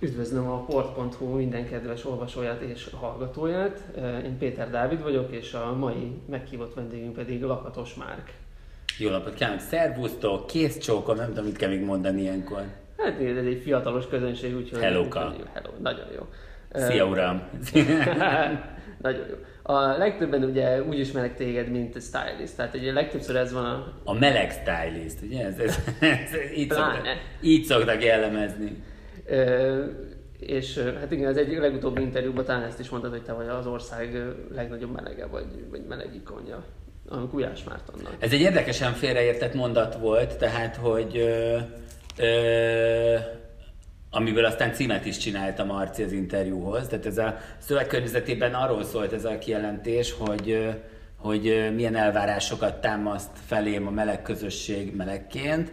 Üdvözlöm a port.hu minden kedves olvasóját és hallgatóját. Én Péter Dávid vagyok, és a mai meghívott vendégünk pedig Lakatos Márk. Jó napot kívánok, szervusztok, kész csókom, nem tudom, mit kell még mondani ilyenkor. Hát ez egy fiatalos közönség, úgyhogy... Hello-ka. Hello, nagyon jó. Szia, uram! nagyon jó. A legtöbben ugye úgy ismerek téged, mint stylist, tehát ugye legtöbbször ez van a... A meleg stylist, ugye? Ez, ez, ez, így, szoktak, így szoktak jellemezni. És hát igen, az egyik legutóbbi interjúban talán ezt is mondtad, hogy te vagy az ország legnagyobb melege, vagy, vagy meleg ikonja a Gulyás Mártonnak. Ez egy érdekesen félreértett mondat volt, tehát, hogy ö, ö, amiből aztán címet is csinálta Marci az interjúhoz. Tehát ez a szövegkörnyezetében arról szólt ez a kijelentés, hogy, hogy milyen elvárásokat támaszt felém a meleg közösség melegként,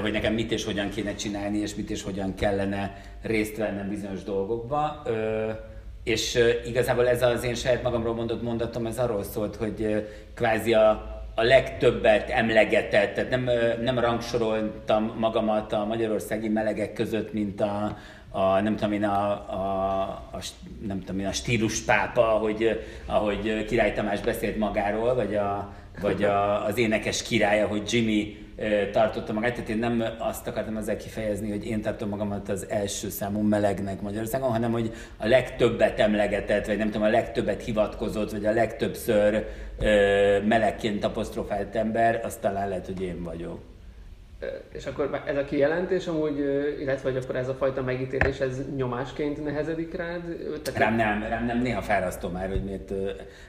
hogy nekem mit és hogyan kéne csinálni, és mit és hogyan kellene részt vennem bizonyos dolgokba. És igazából ez az én saját magamról mondott mondatom, ez arról szólt, hogy kvázi a, a legtöbbet emlegetett, tehát nem, nem rangsoroltam magamat a magyarországi melegek között, mint a, a nem tudom én, a, a, a, nem tudom én, a stíluspápa, ahogy, ahogy Király Tamás beszélt magáról, vagy, a, vagy a, az énekes királya, hogy Jimmy tartotta magát, tehát én nem azt akartam ezzel kifejezni, hogy én tartom magamat az első számú melegnek Magyarországon, hanem hogy a legtöbbet emlegetett, vagy nem tudom, a legtöbbet hivatkozott, vagy a legtöbbször ö, melegként apostrofált ember, az talán lehet, hogy én vagyok. És akkor ez a kijelentés amúgy, illetve hogy akkor ez a fajta megítélés, ez nyomásként nehezedik rád? Tehát rám nem, rám nem, néha fárasztó már, hogy miért,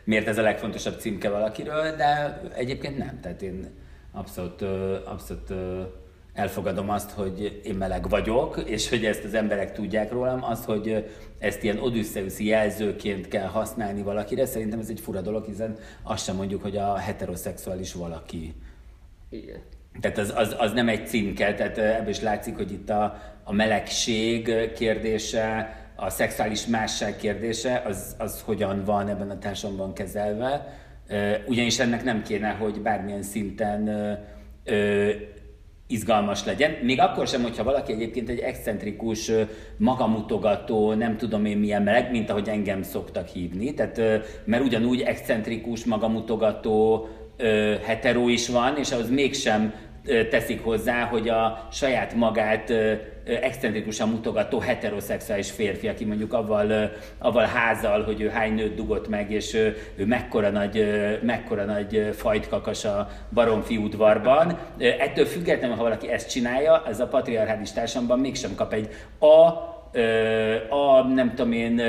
miért ez a legfontosabb címke valakiről, de egyébként nem. Tehát én abszolút, abszolút elfogadom azt, hogy én meleg vagyok, és hogy ezt az emberek tudják rólam, az, hogy ezt ilyen odüsszeuszi jelzőként kell használni valakire, szerintem ez egy fura dolog, hiszen azt sem mondjuk, hogy a heteroszexuális valaki. Igen. Tehát az, az, az nem egy címke, tehát ebből is látszik, hogy itt a, a melegség kérdése, a szexuális másság kérdése, az, az hogyan van ebben a társadalomban kezelve ugyanis ennek nem kéne, hogy bármilyen szinten izgalmas legyen. Még akkor sem, hogyha valaki egyébként egy excentrikus, magamutogató, nem tudom én milyen meleg, mint ahogy engem szoktak hívni. Tehát, mert ugyanúgy excentrikus, magamutogató, hetero is van, és ahhoz mégsem teszik hozzá, hogy a saját magát excentrikusan mutogató heteroszexuális férfi, aki mondjuk avval, avval házal, hogy ő hány nőt dugott meg, és ő, ő mekkora nagy, mekkora nagy fajtkakas a baromfi udvarban. Ettől függetlenül, ha valaki ezt csinálja, ez a patriarchális társadalomban mégsem kap egy A a nem tudom én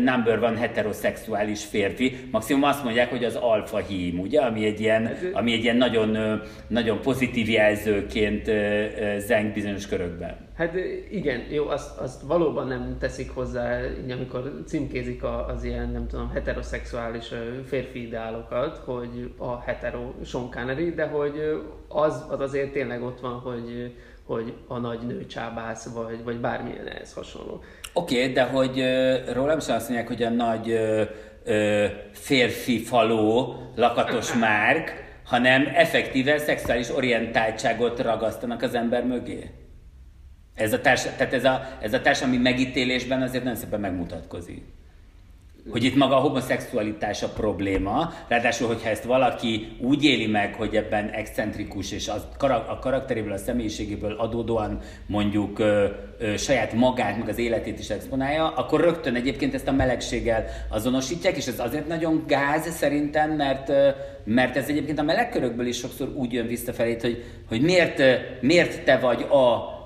number van heteroszexuális férfi, maximum azt mondják, hogy az alfa hím, ugye, ami egy ilyen, ami egy ilyen nagyon, nagyon pozitív jelzőként zeng bizonyos körökben. Hát igen, jó, azt, azt valóban nem teszik hozzá, amikor címkézik az ilyen, nem tudom, heteroszexuális férfi ideálokat, hogy a hetero Sean Connery, de hogy az, az azért tényleg ott van, hogy hogy a nagy nő csábász, vagy, vagy bármilyen ehhez hasonló. Oké, okay, de hogy uh, rólam sem azt mondják, hogy a nagy uh, uh, férfi faló, lakatos márk, hanem effektíven szexuális orientáltságot ragasztanak az ember mögé. Ez a, társ, tehát ez a, ez a társadalmi megítélésben azért nagyon szépen megmutatkozik hogy itt maga a homoszexualitás a probléma, ráadásul, hogyha ezt valaki úgy éli meg, hogy ebben excentrikus, és az, a karakteréből, a személyiségéből adódóan mondjuk ö, ö, saját magát, meg az életét is exponálja, akkor rögtön egyébként ezt a melegséggel azonosítják, és ez azért nagyon gáz szerintem, mert, ö, mert ez egyébként a melegkörökből is sokszor úgy jön visszafelé, hogy, hogy miért, miért te vagy a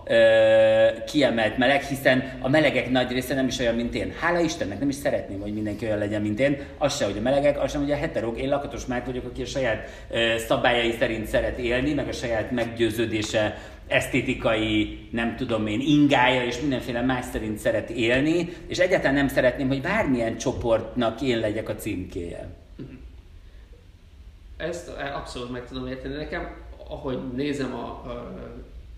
kiemelt meleg, hiszen a melegek nagy része nem is olyan, mint én. Hála Istennek, nem is szeretném, hogy mindenki olyan legyen, mint én. Az se, hogy a melegek, az sem, hogy a heterog. Én lakatos már vagyok, aki a saját szabályai szerint szeret élni, meg a saját meggyőződése esztétikai, nem tudom én, ingája és mindenféle más szerint szeret élni, és egyáltalán nem szeretném, hogy bármilyen csoportnak én legyek a címkéje. Ezt abszolút meg tudom érteni. Nekem, ahogy nézem a, a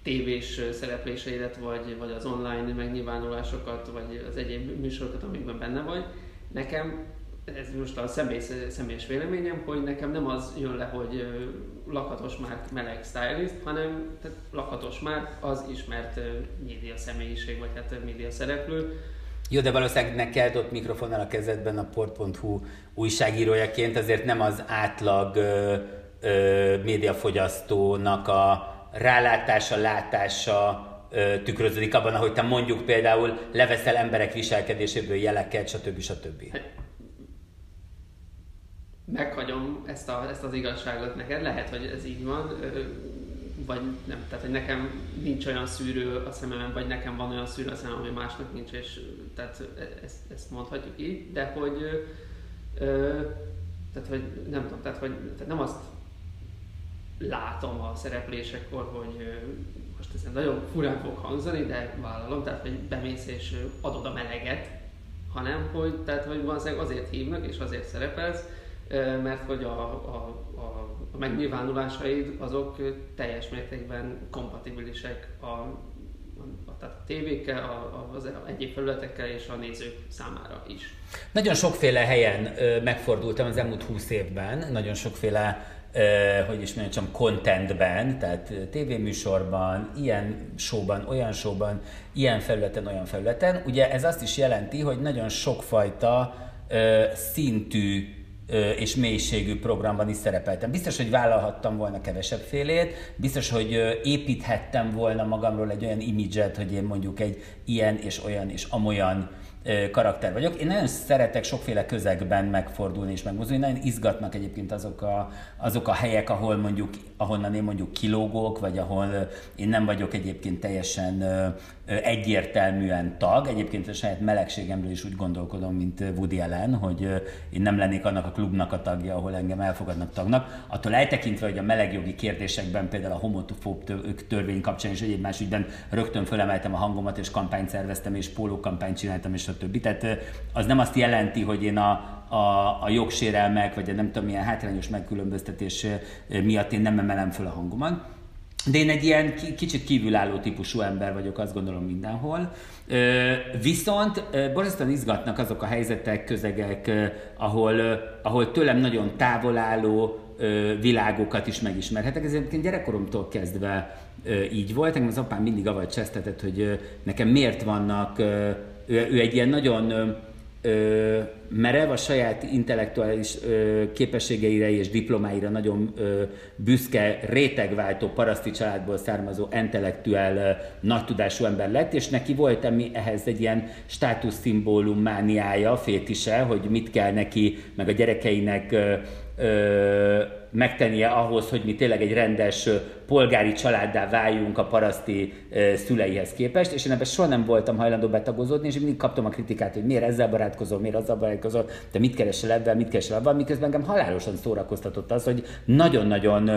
tévés szerepléseidet, vagy, vagy az online megnyilvánulásokat, vagy az egyéb műsorokat, amikben benne vagy. Nekem ez most a személyes, személyes véleményem, hogy nekem nem az jön le, hogy lakatos már meleg stylist, hanem tehát lakatos már az ismert média személyiség, vagy hát média szereplő. Jó, de valószínűleg neked ott mikrofonnal a kezedben a port.hu újságírójaként azért nem az átlag ö, ö, médiafogyasztónak a rálátása, látása ö, tükröződik abban, ahogy te mondjuk például leveszel emberek viselkedéséből jeleket, stb. stb. Hát, meghagyom ezt, a, ezt az igazságot neked, lehet, hogy ez így van, vagy nem, tehát hogy nekem nincs olyan szűrő a szememben, vagy nekem van olyan szűrő a szememben, ami másnak nincs, és tehát ezt, ezt mondhatjuk így, de hogy tehát hogy nem tudom, tehát hogy tehát nem azt látom a szereplésekkor, hogy most ez nagyon furán fog hangzani, de vállalom, tehát hogy bemész és adod a meleget, hanem hogy, tehát, hogy valószínűleg azért hívnak és azért szerepelsz, mert hogy a, a, a, a megnyilvánulásaid azok teljes mértékben kompatibilisek a, a, tehát a tévékkel, a, az egyéb felületekkel és a nézők számára is. Nagyon sokféle helyen megfordultam az elmúlt húsz évben, nagyon sokféle hogy is mondjam, contentben, tehát tévéműsorban, ilyen showban, olyan showban, ilyen felületen, olyan felületen. Ugye ez azt is jelenti, hogy nagyon sokfajta szintű és mélységű programban is szerepeltem. Biztos, hogy vállalhattam volna kevesebb félét, biztos, hogy építhettem volna magamról egy olyan imidzset, hogy én mondjuk egy ilyen és olyan és amolyan karakter vagyok. Én nagyon szeretek sokféle közegben megfordulni és megmozdulni. Nagyon izgatnak egyébként azok a, azok a helyek, ahol mondjuk, ahonnan én mondjuk kilógok, vagy ahol én nem vagyok egyébként teljesen egyértelműen tag. Egyébként a saját melegségemről is úgy gondolkodom, mint Woody Allen, hogy én nem lennék annak a klubnak a tagja, ahol engem elfogadnak tagnak. Attól eltekintve, hogy a melegjogi kérdésekben, például a homofób törvény kapcsán és egyéb más ügyben rögtön fölemeltem a hangomat, és kampányt szerveztem, és pólókampányt csináltam, és a többi. Tehát az nem azt jelenti, hogy én a, a, a jogsérelmek, vagy a nem tudom milyen hátrányos megkülönböztetés miatt én nem emelem föl a hangomat de én egy ilyen kicsit kívülálló típusú ember vagyok, azt gondolom mindenhol. Viszont borzasztóan izgatnak azok a helyzetek, közegek, ahol, ahol tőlem nagyon távol álló világokat is megismerhetek. Ez egyébként gyerekkoromtól kezdve így volt. Engem az apám mindig avval csesztetett, hogy nekem miért vannak, ő, ő egy ilyen nagyon ö, merev, a saját intellektuális ö, képességeire és diplomáira nagyon ö, büszke, rétegváltó paraszti családból származó intellektuál nagy tudású ember lett, és neki volt emi, ehhez egy ilyen státuszszimbólum mániája, fétise, hogy mit kell neki, meg a gyerekeinek ö, ö, megtennie ahhoz, hogy mi tényleg egy rendes polgári családdá váljunk a paraszti ö, szüleihez képest, és én ebben soha nem voltam hajlandó betagozódni, és mindig kaptam a kritikát, hogy miért ezzel barátkozol, miért azzal barátkozol, te mit keresel ebben, mit keresel abban, miközben engem halálosan szórakoztatott az, hogy nagyon-nagyon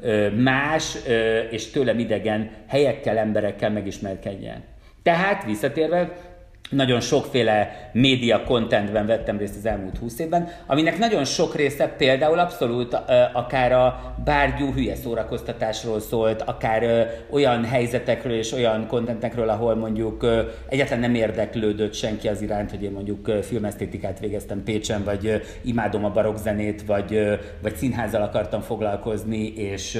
ö, más ö, és tőlem idegen helyekkel, emberekkel megismerkedjen. Tehát visszatérve, nagyon sokféle média contentben vettem részt az elmúlt húsz évben, aminek nagyon sok része például abszolút akár a bárgyú hülye szórakoztatásról szólt, akár olyan helyzetekről és olyan kontentekről, ahol mondjuk egyáltalán nem érdeklődött senki az iránt, hogy én mondjuk filmesztétikát végeztem Pécsen, vagy imádom a barokzenét, vagy, vagy színházzal akartam foglalkozni, és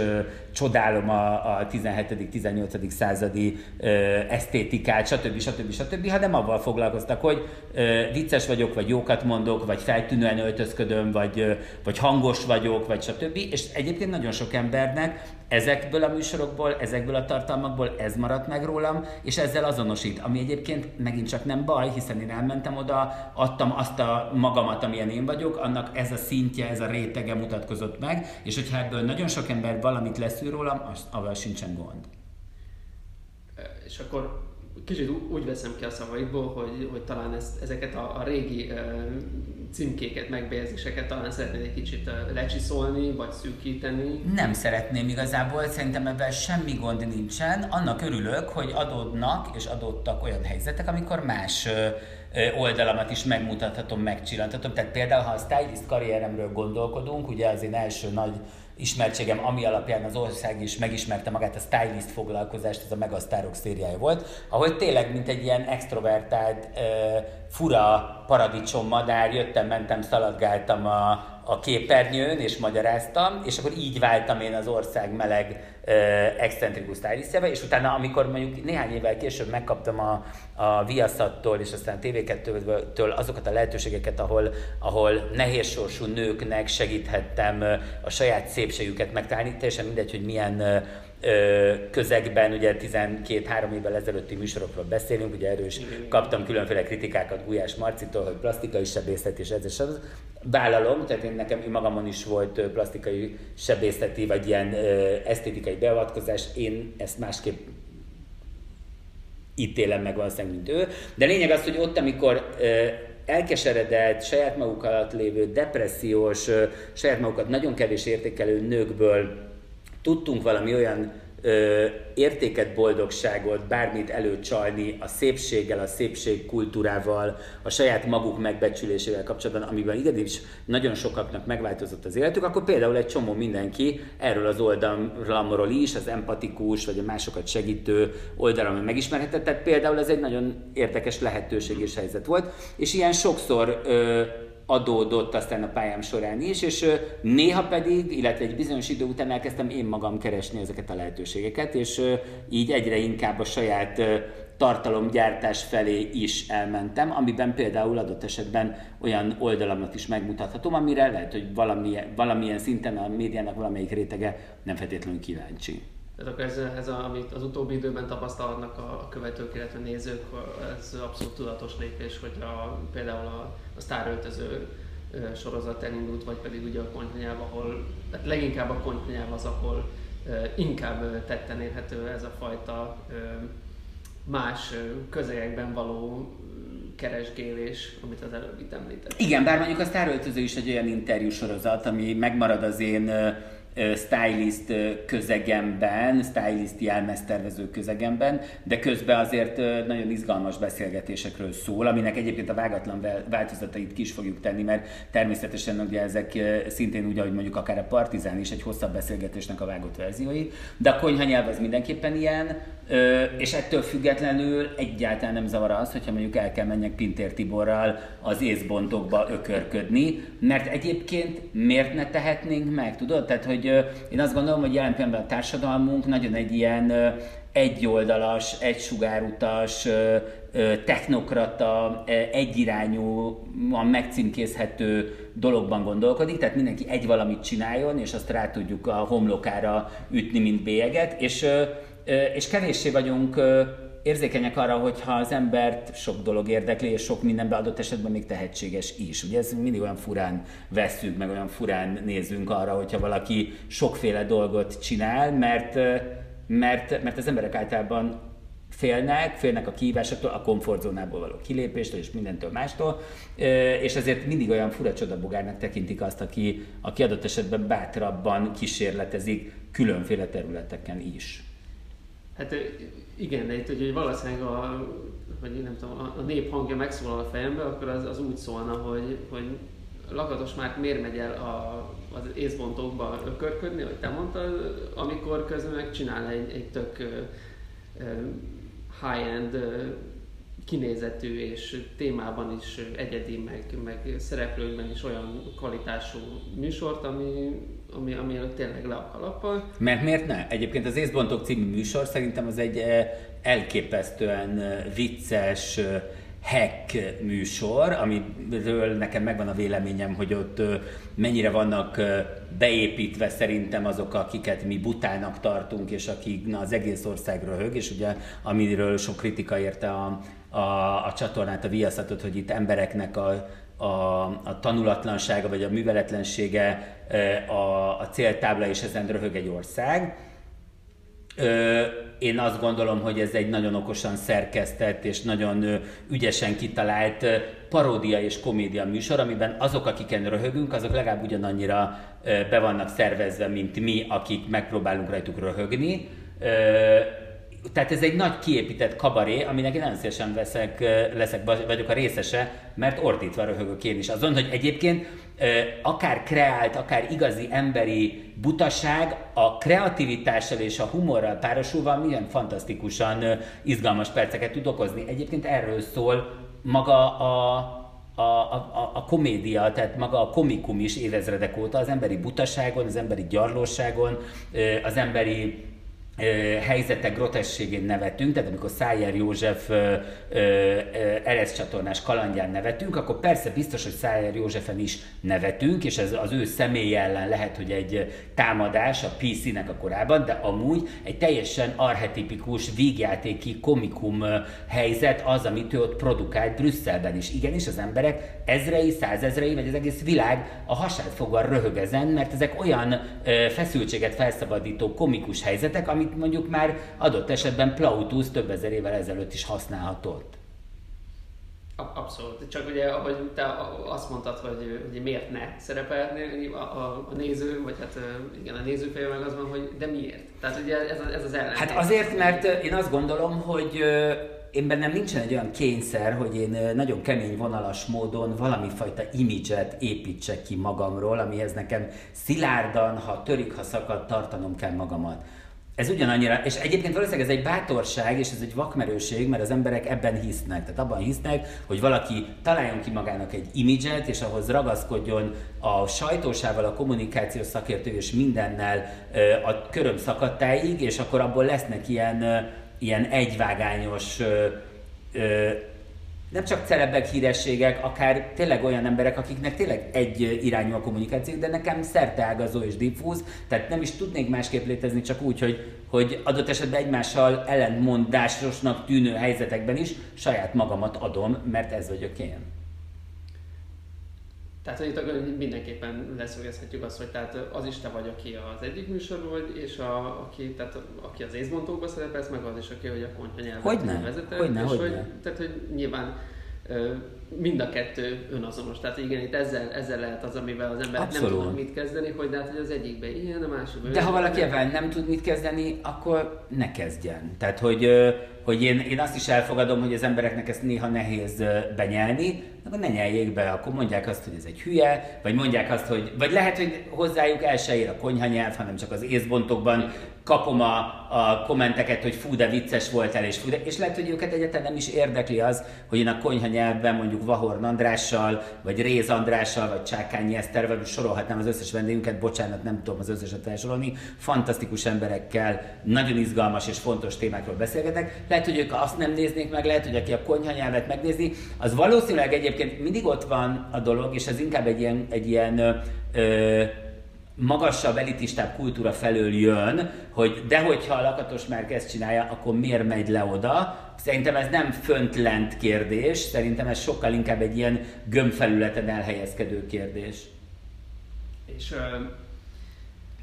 csodálom a, a 17.-18. századi ö, esztétikát, stb. stb. stb., hanem avval foglalkoztak, hogy ö, vicces vagyok, vagy jókat mondok, vagy feltűnően öltözködöm, vagy, ö, vagy hangos vagyok, vagy stb. És egyébként nagyon sok embernek ezekből a műsorokból, ezekből a tartalmakból ez maradt meg rólam, és ezzel azonosít, ami egyébként megint csak nem baj, hiszen én elmentem oda, adtam azt a magamat, amilyen én vagyok, annak ez a szintje, ez a rétege mutatkozott meg, és hogyha ebből nagyon sok ember valamit leszűr rólam, az, avval sincsen gond. És akkor kicsit úgy veszem ki a szavaidból, hogy, hogy talán ezt, ezeket a, a régi uh, címkéket, megbélyezéseket talán szeretnéd egy kicsit lecsiszolni, vagy szűkíteni? Nem szeretném igazából, szerintem ebben semmi gond nincsen. Annak örülök, hogy adódnak és adódtak olyan helyzetek, amikor más oldalamat is megmutathatom, megcsillanthatom. Tehát például, ha a stylist karrieremről gondolkodunk, ugye az én első nagy ismertségem, ami alapján az ország is megismerte magát, a stylist foglalkozást, ez a Megasztárok szériája volt, ahol tényleg, mint egy ilyen extrovertált, fura paradicsom madár, jöttem, mentem, szaladgáltam a, a képernyőn, és magyaráztam, és akkor így váltam én az ország meleg excentrikus stylistjába, és utána, amikor mondjuk néhány évvel később megkaptam a, a Viaszattól és aztán a TV2-től azokat a lehetőségeket, ahol, ahol nehézsorsú nőknek segíthettem a saját szépségüket megtalálni, teljesen mindegy, hogy milyen közegben, ugye 12-3 évvel ezelőtti műsorokról beszélünk, ugye erről is kaptam különféle kritikákat Gulyás Marcitól, hogy plastikai sebészet és ez és az. Vállalom, tehát én nekem magamon is volt plastikai sebészeti, vagy ilyen esztétikai beavatkozás, én ezt másképp ítélem meg valószínűleg, mint ő. De lényeg az, hogy ott, amikor elkeseredett, saját maguk alatt lévő, depressziós, saját magukat nagyon kevés értékelő nőkből tudtunk valami olyan ö, értéket, boldogságot, bármit előcsalni a szépséggel, a szépség kultúrával, a saját maguk megbecsülésével kapcsolatban, amiben igenis nagyon sokaknak megváltozott az életük, akkor például egy csomó mindenki erről az oldalról is, az empatikus, vagy a másokat segítő oldalon megismerhetett. Tehát például ez egy nagyon érdekes lehetőség és helyzet volt, és ilyen sokszor ö, adódott aztán a pályám során is, és néha pedig, illetve egy bizonyos idő után elkezdtem én magam keresni ezeket a lehetőségeket, és így egyre inkább a saját tartalomgyártás felé is elmentem, amiben például adott esetben olyan oldalamat is megmutathatom, amire lehet, hogy valamilyen, valamilyen szinten a médiának valamelyik rétege nem feltétlenül kíváncsi. Tehát akkor ez, ez a, amit az utóbbi időben tapasztalnak a követők, illetve nézők, ez abszolút tudatos lépés, hogy a, például a, a sztáröltöző sorozat elindult, vagy pedig ugye a konyhanyelv, ahol, tehát leginkább a konyhanyelv az, ahol inkább tetten érhető ez a fajta más közegekben való keresgélés, amit az előbb itt említett. Igen, bár mondjuk a sztáröltöző is egy olyan interjú sorozat, ami megmarad az én stylist közegemben, stylist jelmeztervező közegemben, de közben azért nagyon izgalmas beszélgetésekről szól, aminek egyébként a vágatlan változatait ki is fogjuk tenni, mert természetesen ugye ezek szintén úgy, ahogy mondjuk akár a Partizán is egy hosszabb beszélgetésnek a vágott verziói, de a konyhanyelv az mindenképpen ilyen, és ettől függetlenül egyáltalán nem zavar az, hogyha mondjuk el kell menjek Pintér Tiborral az észbontokba ökörködni, mert egyébként miért ne tehetnénk meg, tudod? Tehát, hogy én azt gondolom, hogy jelen pillanatban a társadalmunk nagyon egy ilyen egyoldalas, egysugárútas, technokrata, egyirányúan megcímkézhető dologban gondolkodik, tehát mindenki egy valamit csináljon, és azt rá tudjuk a homlokára ütni, mint bélyeget, és, és kevéssé vagyunk érzékenyek arra, hogy ha az embert sok dolog érdekli, és sok mindenbe adott esetben még tehetséges is. Ugye ez mindig olyan furán veszünk, meg olyan furán nézünk arra, hogyha valaki sokféle dolgot csinál, mert, mert, mert az emberek általában félnek, félnek a kihívásoktól, a komfortzónából való kilépéstől és mindentől mástól, és ezért mindig olyan fura csodabogárnak tekintik azt, aki, aki adott esetben bátrabban kísérletezik különféle területeken is. Hát igen, de itt hogy valószínűleg a, hogy nem tudom, a, nép hangja megszólal a fejembe, akkor az, az úgy szólna, hogy, hogy Lakatos már miért megy el a, az észbontókba ökörködni, hogy te mondtad, amikor közben meg csinál egy, egy tök high-end kinézetű és témában is egyedi, meg, meg szereplőkben is olyan kvalitású műsort, ami, ami, ami tényleg le a kalappal. Mert miért ne? Egyébként az Észbontok című műsor szerintem az egy eh, elképesztően eh, vicces, eh, hack műsor, amiről nekem megvan a véleményem, hogy ott mennyire vannak beépítve szerintem azok, akiket mi butának tartunk, és akik na, az egész ország röhög, és ugye amiről sok kritika érte a, a, a csatornát, a viaszatot, hogy itt embereknek a, a, a tanulatlansága vagy a műveletlensége a, a céltábla, és ezen röhög egy ország. Én azt gondolom, hogy ez egy nagyon okosan szerkesztett és nagyon ügyesen kitalált paródia és komédia műsor, amiben azok, akiken röhögünk, azok legalább ugyanannyira be vannak szervezve, mint mi, akik megpróbálunk rajtuk röhögni tehát ez egy nagy kiépített kabaré, aminek én nagyon szívesen veszek, leszek, vagyok a részese, mert ordítva röhögök én is. Azon, hogy egyébként akár kreált, akár igazi emberi butaság a kreativitással és a humorral párosulva milyen fantasztikusan izgalmas perceket tud okozni. Egyébként erről szól maga a, a, a, a komédia, tehát maga a komikum is évezredek óta az emberi butaságon, az emberi gyarlóságon, az emberi helyzetek grotességén nevetünk, tehát amikor Szájer József Eresz csatornás kalandján nevetünk, akkor persze biztos, hogy Szájer Józsefen is nevetünk, és ez az ő személy ellen lehet, hogy egy támadás a PC-nek a korában, de amúgy egy teljesen arhetipikus vígjátéki komikum helyzet az, amit ő ott produkált Brüsszelben is. Igenis, az emberek ezrei, százezrei, vagy az egész világ a hasát fogva röhög mert ezek olyan feszültséget felszabadító komikus helyzetek, amit amit mondjuk már adott esetben Plautus több ezer évvel ezelőtt is használhatott. Abszolút. Csak ugye, ahogy te azt mondtad, hogy, hogy miért ne szerepelni a, a, a néző, vagy hát igen, a nézőfeje meg az van, hogy de miért? Tehát ugye ez, ez az ellen. Hát azért, mert én azt gondolom, hogy én bennem nincsen egy olyan kényszer, hogy én nagyon kemény vonalas módon valami fajta imidzset építsek ki magamról, amihez nekem szilárdan, ha törik, ha szakad, tartanom kell magamat. Ez ugyanannyira, és egyébként valószínűleg ez egy bátorság, és ez egy vakmerőség, mert az emberek ebben hisznek. Tehát abban hisznek, hogy valaki találjon ki magának egy imidzset, és ahhoz ragaszkodjon a sajtósával, a kommunikációs szakértő és mindennel a köröm szakadtáig, és akkor abból lesznek ilyen, ilyen egyvágányos nem csak celebek, hírességek, akár tényleg olyan emberek, akiknek tényleg egy irányú a kommunikáció, de nekem szerteágazó és diffúz, tehát nem is tudnék másképp létezni, csak úgy, hogy, hogy adott esetben egymással ellentmondásosnak tűnő helyzetekben is saját magamat adom, mert ez vagyok én. Tehát, hogy itt mindenképpen leszögezhetjük azt, hogy tehát az is te vagy, aki az egyik műsor vagy, és a, aki, tehát, aki az észbontókban szerepelsz, meg az is, aki hogy a konyha nyelvet hogyne, vezető. Hogyne, és hogyne. Hogy, tehát, hogy nyilván mind a kettő önazonos. Tehát igen, itt ezzel, ezzel lehet az, amivel az ember nem tud mit kezdeni, hogy de hát, hogy az egyikben ilyen, a másikban De ha valaki ebben nem tud mit kezdeni, akkor ne kezdjen. Tehát, hogy, hogy én, én azt is elfogadom, hogy az embereknek ezt néha nehéz benyelni, akkor ne nyeljék be, akkor mondják azt, hogy ez egy hülye, vagy mondják azt, hogy, vagy lehet, hogy hozzájuk el se ér a konyhanyelv, hanem csak az észbontokban kapom a, a kommenteket, hogy fú, de vicces voltál, és fú, de, és lehet, hogy őket egyáltalán nem is érdekli az, hogy én a konyha nyelvben mondjuk Vahorn Andrással, vagy Réz Andrással, vagy Csákányi Esztervel, sorolhatnám az összes vendégünket, bocsánat, nem tudom az összeset felsorolni, fantasztikus emberekkel, nagyon izgalmas és fontos témákról beszélgetek. Lehet, hogy ők azt nem néznék meg, lehet, hogy aki a konyha nyelvet megnézi, az valószínűleg egyébként mindig ott van a dolog, és ez inkább egy ilyen, egy ilyen ö, magasabb, elitistább kultúra felől jön, hogy de hogyha a Lakatos már ezt csinálja, akkor miért megy le oda? Szerintem ez nem fönt-lent kérdés, szerintem ez sokkal inkább egy ilyen gömbfelületen elhelyezkedő kérdés. És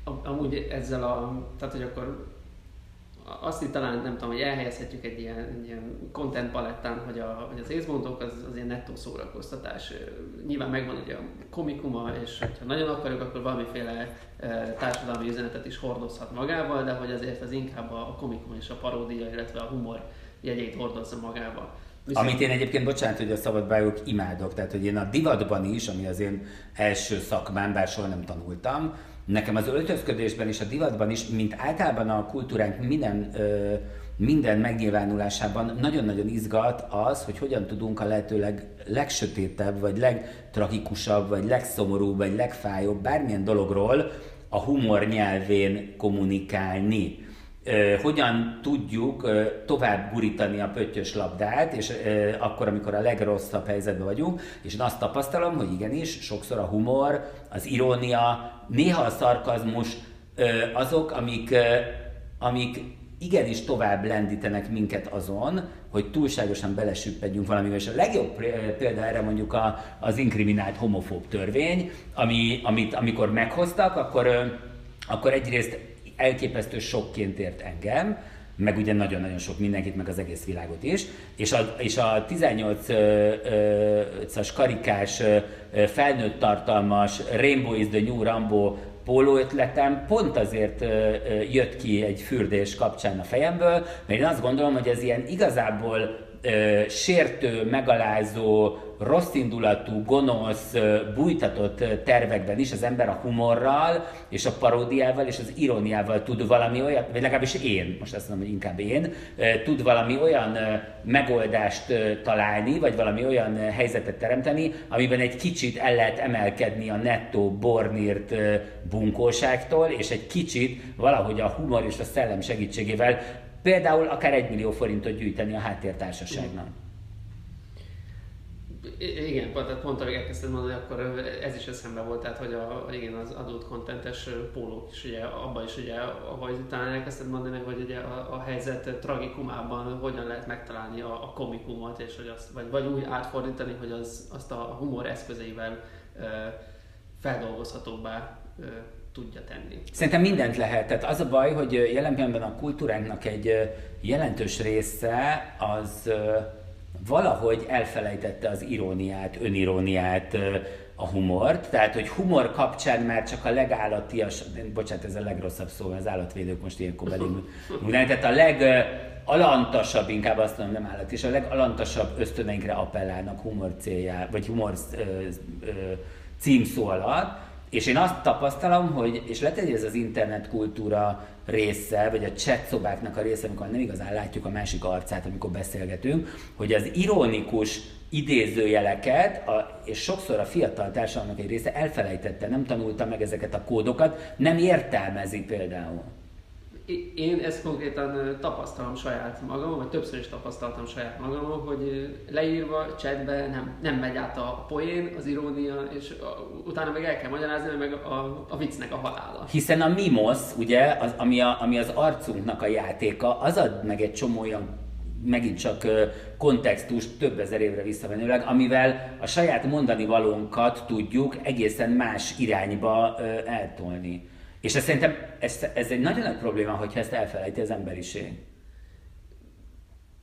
uh, amúgy ezzel a, tehát hogy akkor azt itt talán nem tudom, hogy elhelyezhetjük egy ilyen, egy ilyen content palettán, hogy, a, hogy az észbontók az, az ilyen nettó szórakoztatás. Nyilván megvan ugye a komikuma, és ha nagyon akarjuk, akkor valamiféle társadalmi üzenetet is hordozhat magával, de hogy azért az inkább a komikum és a paródia, illetve a humor jegyét hordozza magába. Viszont... Amit én egyébként, bocsánat, hogy a szabadbájók imádok, tehát hogy én a divatban is, ami az én első szakmám, bár soha nem tanultam, Nekem az öltözködésben és a divatban is, mint általában a kultúránk minden, ö, minden megnyilvánulásában nagyon-nagyon izgat az, hogy hogyan tudunk a lehetőleg legsötétebb, vagy legtragikusabb, vagy legszomorúbb, vagy legfájóbb bármilyen dologról a humor nyelvén kommunikálni hogyan tudjuk tovább gurítani a pöttyös labdát, és akkor, amikor a legrosszabb helyzetben vagyunk, és én azt tapasztalom, hogy igenis, sokszor a humor, az irónia, néha a szarkazmus azok, amik, amik igenis tovább lendítenek minket azon, hogy túlságosan belesüppedjünk valamivel. És a legjobb példa erre mondjuk a, az inkriminált homofób törvény, ami, amit amikor meghoztak, akkor, akkor egyrészt elképesztő sokként ért engem, meg ugye nagyon-nagyon sok mindenkit, meg az egész világot is, és a, és a 18-as karikás, felnőtt tartalmas Rainbow is the New Rambo póló ötletem pont azért jött ki egy fürdés kapcsán a fejemből, mert én azt gondolom, hogy ez ilyen igazából sértő, megalázó, rosszindulatú, gonosz, bújtatott tervekben is az ember a humorral és a paródiával és az iróniával tud valami olyan, vagy legalábbis én, most azt mondom, hogy inkább én, tud valami olyan megoldást találni, vagy valami olyan helyzetet teremteni, amiben egy kicsit el lehet emelkedni a nettó bornírt bunkóságtól, és egy kicsit valahogy a humor és a szellem segítségével például akár egy millió forintot gyűjteni a háttértársaságnak. Igen, pont, pont ahogy elkezdted mondani, akkor ez is eszembe volt, tehát hogy a, igen, az adott kontentes pólók is, ugye, abban is ugye, ahogy talán elkezdted mondani, hogy ugye a, a helyzet tragikumában hogyan lehet megtalálni a, a komikumot, és hogy azt, vagy, vagy úgy átfordítani, hogy az, azt a humor eszközeivel ö, feldolgozhatóbbá ö, tudja tenni. Szerintem mindent lehet. Tehát az a baj, hogy jelen pillanatban a kultúránknak egy jelentős része az valahogy elfelejtette az iróniát, öniróniát, a humort, tehát hogy humor kapcsán már csak a legállatias, bocsánat, ez a legrosszabb szó, az állatvédők most ilyenkor belém tehát a legalantasabb, inkább azt mondom, nem állat, és a legalantasabb ösztöneinkre appellálnak humor céljá, vagy humor ö, ö, címszó alatt, és én azt tapasztalom, hogy, és lehet, hogy ez az internet kultúra része, vagy a chat szobáknak a része, amikor nem igazán látjuk a másik arcát, amikor beszélgetünk, hogy az ironikus idézőjeleket, a, és sokszor a fiatal társadalomnak egy része elfelejtette, nem tanulta meg ezeket a kódokat, nem értelmezi például én ezt konkrétan tapasztalom saját magam, vagy többször is tapasztaltam saját magam, hogy leírva chatbe nem, nem megy át a poén, az irónia, és utána meg el kell magyarázni, meg a, a viccnek a halála. Hiszen a mimos, ugye, az, ami, a, ami az arcunknak a játéka, az ad meg egy csomó olyan megint csak kontextus több ezer évre visszamenőleg, amivel a saját mondani valónkat tudjuk egészen más irányba eltolni. És ez szerintem ez, ez egy nagyon nagy probléma, hogyha ezt elfelejti az emberiség.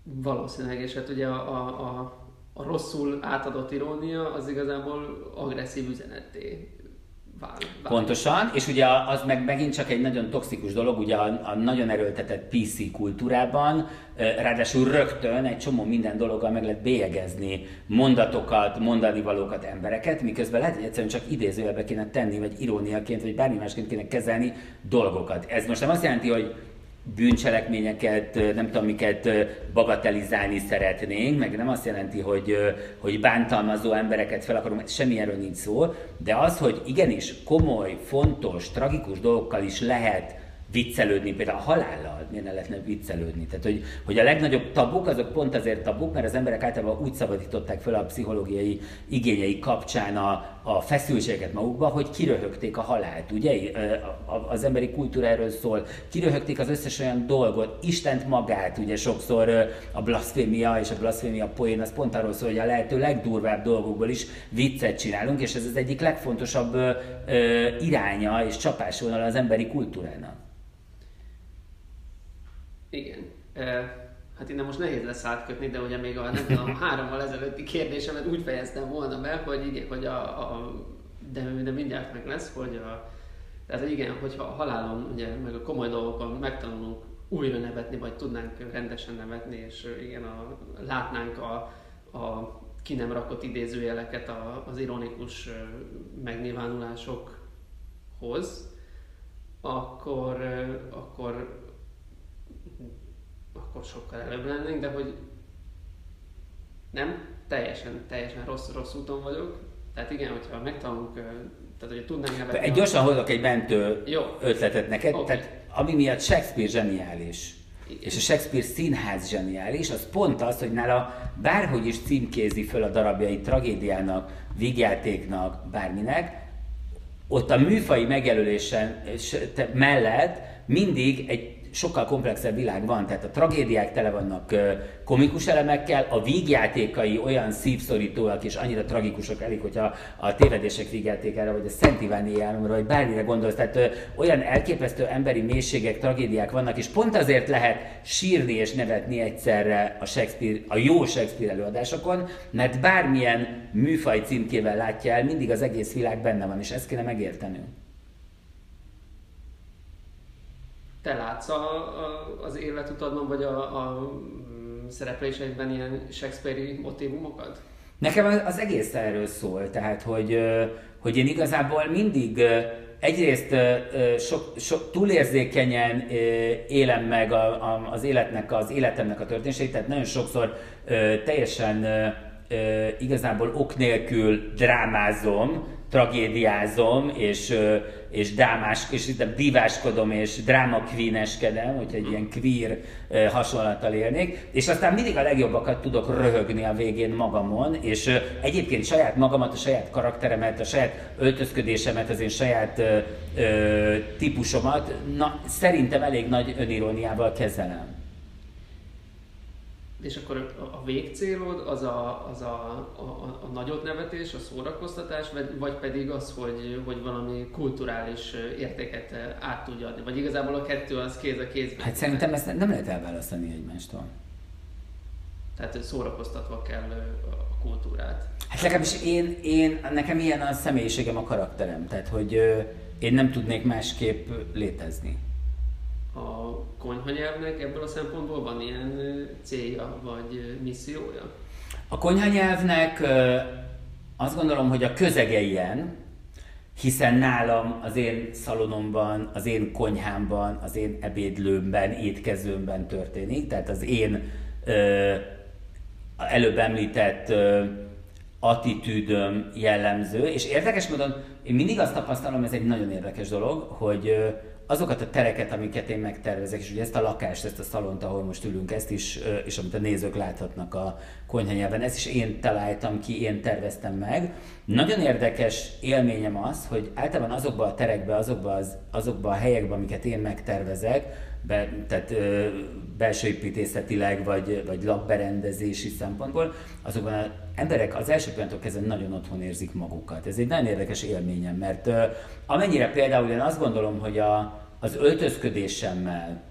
Valószínűleg, és hát ugye a, a, a, a rosszul átadott irónia az igazából agresszív üzenetté Pontosan, és ugye az meg megint csak egy nagyon toxikus dolog, ugye a, a nagyon erőltetett PC kultúrában, ráadásul rögtön egy csomó minden dologgal meg lehet bélyegezni mondatokat, mondani valókat embereket, miközben lehet, hogy egyszerűen csak idézőjelbe kéne tenni, vagy iróniaként, vagy bármi másként kéne kezelni dolgokat. Ez most nem azt jelenti, hogy bűncselekményeket, nem tudom miket bagatelizálni szeretnénk, meg nem azt jelenti, hogy, hogy bántalmazó embereket fel akarunk, semmilyenről nincs szó, de az, hogy igenis komoly, fontos, tragikus dolgokkal is lehet viccelődni, például a halállal miért ne lehetne viccelődni. Tehát, hogy, hogy a legnagyobb tabuk, azok pont azért tabuk, mert az emberek általában úgy szabadították fel a pszichológiai igényei kapcsán a, a feszültséget magukba, hogy kiröhögték a halált, ugye? Az emberi kultúra erről szól. Kiröhögték az összes olyan dolgot, Istent magát, ugye sokszor a blasfémia és a blasfémia poén az pont arról szól, hogy a lehető legdurvább dolgokból is viccet csinálunk, és ez az egyik legfontosabb iránya és csapásvonal az emberi kultúrának. Igen. Hát innen most nehéz lesz átkötni, de ugye még a, nem tudom, hárommal ezelőtti kérdésemet úgy fejeztem volna be, hogy igen, hogy a, a de, de mindjárt meg lesz, hogy a, tehát igen, hogyha a halálon, ugye, meg a komoly dolgokon megtanulunk újra nevetni, vagy tudnánk rendesen nevetni, és igen, a, látnánk a, a ki nem rakott idézőjeleket a, az ironikus megnyilvánulásokhoz, akkor, akkor akkor sokkal előbb lennénk, de hogy nem, teljesen, teljesen rossz, rossz úton vagyok. Tehát igen, hogyha megtanulunk, tehát hogy tudnánk nevetni... Egy gyorsan hozok egy mentő Jó. ötletet neked, okay. tehát ami miatt Shakespeare zseniális, igen. és a Shakespeare színház zseniális, az pont az, hogy nála bárhogy is címkézi föl a darabjait tragédiának, vígjátéknak, bárminek, ott a műfai megjelölésen mellett mindig egy sokkal komplexebb világ van, tehát a tragédiák tele vannak komikus elemekkel, a vígjátékai olyan szívszorítóak és annyira tragikusak elég, hogyha a tévedések vígjátékára, vagy a Szent Iváni álomra, vagy bármire gondolsz, tehát olyan elképesztő emberi mélységek, tragédiák vannak, és pont azért lehet sírni és nevetni egyszerre a, Shakespeare, a jó Shakespeare előadásokon, mert bármilyen műfaj címkével látja el, mindig az egész világ benne van, és ezt kéne megértenünk. Te látsz a, a, az életutadban, vagy a, a szerepléseidben ilyen Shakespeare-i motivumokat? Nekem az egész erről szól, tehát hogy, hogy én igazából mindig egyrészt sok, sok túlérzékenyen élem meg a, a, az életnek, az életemnek a történéseit, tehát nagyon sokszor teljesen igazából ok nélkül drámázom, tragédiázom, és, és dámás, és diváskodom, és dráma queeneskedem, hogy egy ilyen queer hasonlattal élnék, és aztán mindig a legjobbakat tudok röhögni a végén magamon, és egyébként saját magamat, a saját karakteremet, a saját öltözködésemet, az én saját ö, típusomat, na, szerintem elég nagy öniróniával kezelem. És akkor a végcélod az a, az a, a, a nagyot nevetés, a szórakoztatás, vagy, vagy pedig az, hogy, hogy valami kulturális értéket át tudja adni? Vagy igazából a kettő az kéz a kézben? Hát szerintem ezt nem lehet elválasztani egymástól. Tehát szórakoztatva kell a kultúrát. Hát legalábbis én, én, nekem ilyen a személyiségem, a karakterem, tehát hogy én nem tudnék másképp létezni a konyhanyelvnek ebből a szempontból van ilyen célja vagy missziója? A konyhanyelvnek azt gondolom, hogy a közege ilyen, hiszen nálam, az én szalonomban, az én konyhámban, az én ebédlőmben, étkezőmben történik, tehát az én ö, előbb említett ö, attitűdöm jellemző, és érdekes módon én mindig azt tapasztalom, ez egy nagyon érdekes dolog, hogy ö, azokat a tereket, amiket én megtervezek, és ugye ezt a lakást, ezt a szalont, ahol most ülünk, ezt is, és amit a nézők láthatnak a konyhanyelven, ezt is én találtam ki, én terveztem meg. Nagyon érdekes élményem az, hogy általában azokban a terekben, azokban, az, azokban a helyekben, amiket én megtervezek, be, tehát ö, belső építészetileg, vagy, vagy lakberendezési szempontból, azokban az emberek az első pillanatok kezdve nagyon otthon érzik magukat. Ez egy nagyon érdekes élményem, mert ö, amennyire például én azt gondolom, hogy a, az öltözködésemmel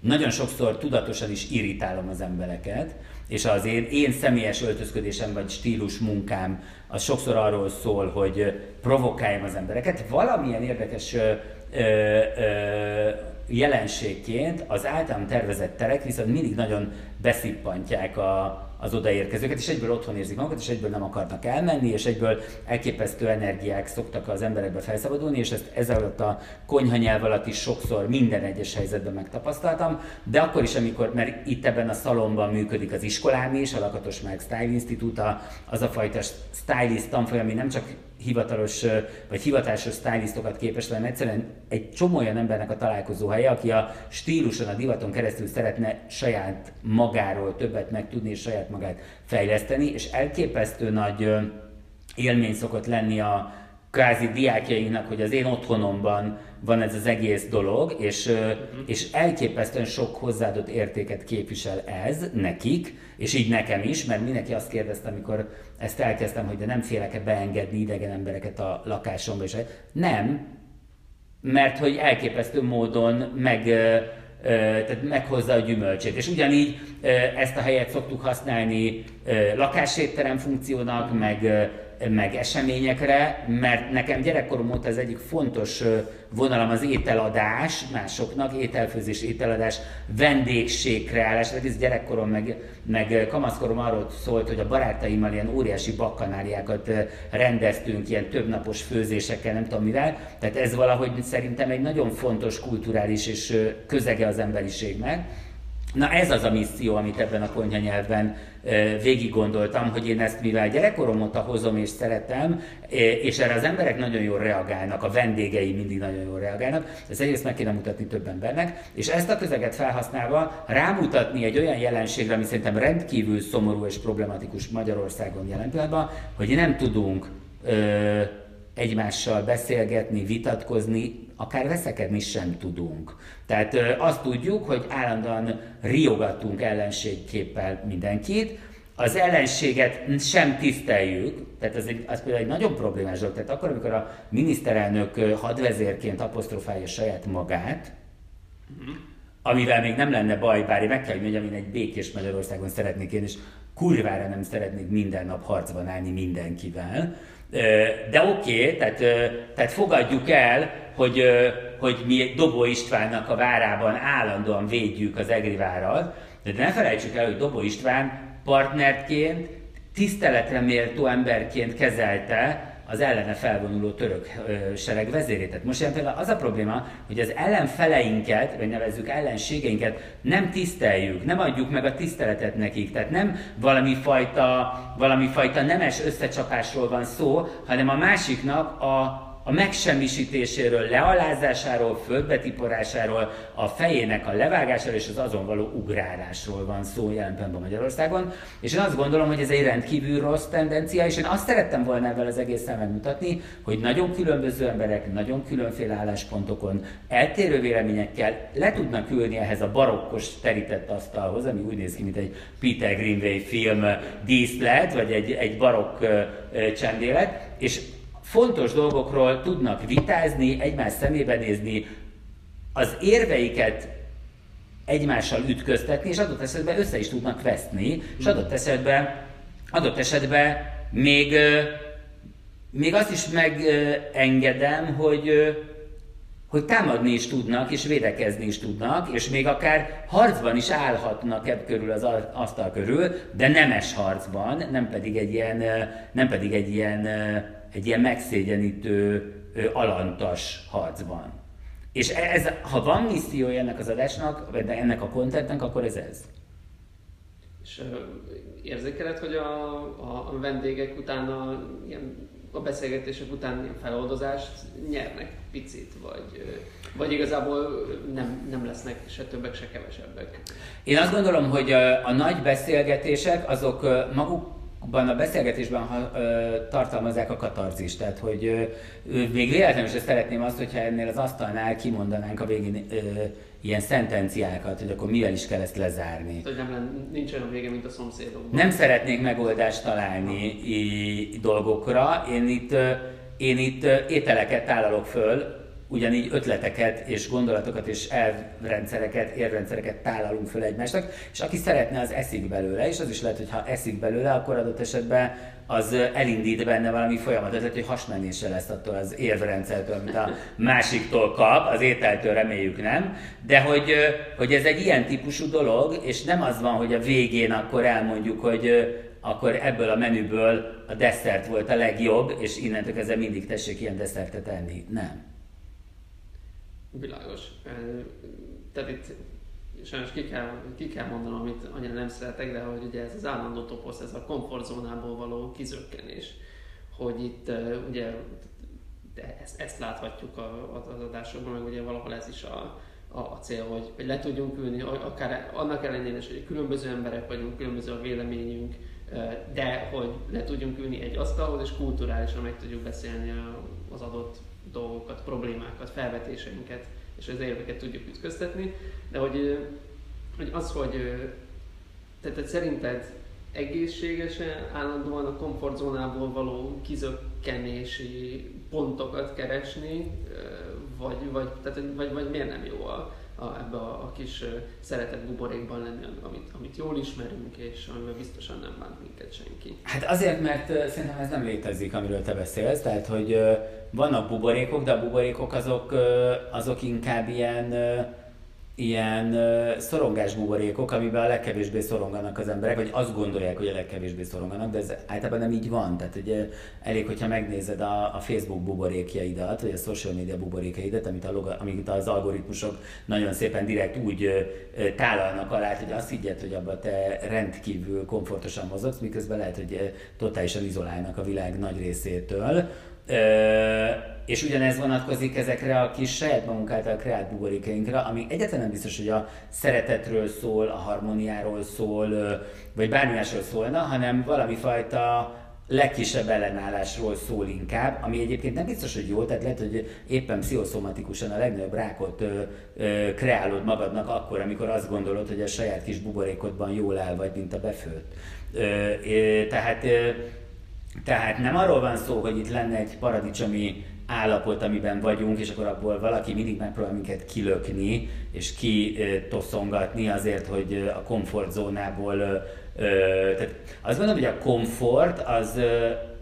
nagyon sokszor tudatosan is irritálom az embereket, és az én, én személyes öltözködésem vagy stílus munkám az sokszor arról szól, hogy provokáljam az embereket. Valamilyen érdekes ö, ö, jelenségként az általam tervezett terek viszont mindig nagyon beszippantják a, az odaérkezőket, és egyből otthon érzik magukat, és egyből nem akarnak elmenni, és egyből elképesztő energiák szoktak az emberekbe felszabadulni, és ezt ez alatt a konyhanyelv alatt is sokszor minden egyes helyzetben megtapasztaltam, de akkor is, amikor, mert itt ebben a szalomban működik az iskolám is, a Lakatos Márk Style Institute, az a fajta stylist tanfolyam, ami nem csak hivatalos vagy hivatásos stylistokat képes, hanem egyszerűen egy csomó olyan embernek a találkozó helye, aki a stíluson, a divaton keresztül szeretne saját magáról többet megtudni és saját magát fejleszteni, és elképesztő nagy élmény szokott lenni a kvázi diákjainknak, hogy az én otthonomban van ez az egész dolog, és, uh-huh. és elképesztően sok hozzáadott értéket képvisel ez nekik, és így nekem is, mert mindenki azt kérdezte, amikor ezt elkezdtem, hogy de nem félek-e beengedni idegen embereket a lakásomba, és nem, mert hogy elképesztő módon meg, tehát meghozza a gyümölcsét. És ugyanígy ezt a helyet szoktuk használni lakásétterem funkciónak, meg meg eseményekre, mert nekem gyerekkorom óta ez egyik fontos vonalam az ételadás másoknak, ételfőzés, ételadás, vendégségkreálás, egész gyerekkorom meg, meg kamaszkorom arról szólt, hogy a barátaimmal ilyen óriási bakkanáliákat rendeztünk, ilyen többnapos főzésekkel, nem tudom mivel, tehát ez valahogy szerintem egy nagyon fontos kulturális és közege az emberiségnek. Na ez az a misszió, amit ebben a konyhanyelvben végig gondoltam, hogy én ezt mivel gyerekkorom óta hozom és szeretem, és erre az emberek nagyon jól reagálnak, a vendégei mindig nagyon jól reagálnak, ezt egyrészt meg kéne mutatni több embernek, és ezt a közeget felhasználva rámutatni egy olyan jelenségre, ami szerintem rendkívül szomorú és problematikus Magyarországon jelen pillanatban, hogy nem tudunk ö, egymással beszélgetni, vitatkozni, akár veszekedni sem tudunk. Tehát azt tudjuk, hogy állandóan riogatunk ellenségképpel mindenkit, az ellenséget sem tiszteljük, tehát ez, egy, az például egy nagyon problémás dolog. Tehát akkor, amikor a miniszterelnök hadvezérként apostrofálja saját magát, amivel még nem lenne baj, bár én meg kell, hogy mondjam, én egy békés Magyarországon szeretnék én, és kurvára nem szeretnék minden nap harcban állni mindenkivel. De oké, okay, tehát, tehát fogadjuk el, hogy, hogy mi Dobó Istvánnak a várában állandóan védjük az Egri várat, de ne felejtsük el, hogy Dobó István partnerként, tiszteletre méltó emberként kezelte az ellene felvonuló török sereg vezérét. Tehát most például az a probléma, hogy az ellenfeleinket, vagy nevezzük ellenségeinket nem tiszteljük, nem adjuk meg a tiszteletet nekik. Tehát nem valami fajta, valami fajta nemes összecsapásról van szó, hanem a másiknak a a megsemmisítéséről, lealázásáról, földbetiporásáról, a fejének a levágásáról és az azon való ugrálásról van szó jelen pillanatban Magyarországon. És én azt gondolom, hogy ez egy rendkívül rossz tendencia, és én azt szerettem volna ebben az egészen megmutatni, hogy nagyon különböző emberek, nagyon különféle álláspontokon, eltérő véleményekkel le tudnak ülni ehhez a barokkos terített asztalhoz, ami úgy néz ki, mint egy Peter Greenway film díszlet, vagy egy, egy barokk csendélet, és fontos dolgokról tudnak vitázni, egymás szemébe nézni, az érveiket egymással ütköztetni, és adott esetben össze is tudnak veszni, és adott esetben, adott esetben még, még azt is megengedem, hogy, hogy támadni is tudnak, és védekezni is tudnak, és még akár harcban is állhatnak ebb körül az asztal körül, de nemes harcban, nem pedig egy ilyen, nem pedig egy ilyen egy ilyen megszégyenítő, alantas harcban. És ez, ha van missziója ennek az adásnak, vagy ennek a kontentnek, akkor ez ez. És érzékeled, hogy a, a, a vendégek utána, ilyen, a beszélgetések után ilyen feloldozást nyernek picit, vagy, vagy igazából nem, nem lesznek se többek, se kevesebbek? Én azt gondolom, hogy a, a nagy beszélgetések azok maguk abban a beszélgetésben ha, ö, tartalmazzák a katarzist, tehát hogy ö, még véletlenül is szeretném azt, hogyha ennél az asztalnál kimondanánk a végén ö, ilyen szentenciákat, hogy akkor mivel is kell ezt lezárni. Hogy nem nincs olyan vége, mint a szomszédokban. Nem szeretnék megoldást találni i, dolgokra. Én itt, én itt ételeket tálalok föl, ugyanígy ötleteket és gondolatokat és elrendszereket, érrendszereket tálalunk föl egymásnak, és aki szeretne, az eszik belőle, és az is lehet, hogy ha eszik belőle, akkor adott esetben az elindít benne valami folyamatot, tehát hogy hasmenése lesz attól az érvrendszertől, amit a másiktól kap, az ételtől reméljük nem, de hogy, hogy ez egy ilyen típusú dolog, és nem az van, hogy a végén akkor elmondjuk, hogy akkor ebből a menüből a desszert volt a legjobb, és innentől kezdve mindig tessék ilyen desszertet enni. Nem. Világos. Tehát itt sajnos ki kell, ki kell mondanom, amit annyira nem szeretek, de hogy ugye ez az állandó toposz, ez a komfortzónából való kizökkenés, hogy itt ugye de ezt, ezt láthatjuk az adásokban, meg ugye valahol ez is a, a, a cél, hogy, hogy le tudjunk ülni, akár annak ellenére is, hogy különböző emberek vagyunk, különböző a véleményünk, de hogy le tudjunk ülni egy asztalhoz, és kulturálisan meg tudjuk beszélni az adott dolgokat, problémákat, felvetéseinket, és az érveket tudjuk ütköztetni, de hogy, hogy az, hogy tehát szerinted egészségesen állandóan a komfortzónából való kizökkenési pontokat keresni, vagy, vagy, tehát, vagy, vagy miért nem jó a, a, ebbe a, a kis szeretett buborékban lenni, amit, amit jól ismerünk, és amiben biztosan nem bánt minket senki. Hát azért, mert szerintem ez nem létezik, amiről te beszélsz, tehát hogy vannak buborékok, de a buborékok azok, azok inkább ilyen ilyen szorongás buborékok, amiben a legkevésbé szoronganak az emberek, vagy azt gondolják, hogy a legkevésbé szoronganak, de ez általában nem így van. Tehát ugye elég, hogyha megnézed a, a Facebook buborékjaidat, vagy a social media buborékjaidat, amit, a loga, amit az algoritmusok nagyon szépen direkt úgy tálalnak alá, hogy azt higgyed, hogy abban te rendkívül komfortosan mozogsz, miközben lehet, hogy totálisan izolálnak a világ nagy részétől és ugyanez vonatkozik ezekre a kis saját magunk által kreált buborékainkra, ami egyáltalán nem biztos, hogy a szeretetről szól, a harmóniáról szól, vagy bármi másról szólna, hanem valami fajta legkisebb ellenállásról szól inkább, ami egyébként nem biztos, hogy jó, tehát lehet, hogy éppen pszichoszomatikusan a legnagyobb rákot ö, ö, kreálod magadnak akkor, amikor azt gondolod, hogy a saját kis buborékodban jól áll vagy, mint a befőtt. Ö, ö, tehát ö, tehát nem arról van szó, hogy itt lenne egy paradicsomi állapot, amiben vagyunk, és akkor abból valaki mindig megpróbál minket kilökni, és kitoszongatni azért, hogy a komfortzónából, tehát azt gondolom, hogy a komfort az,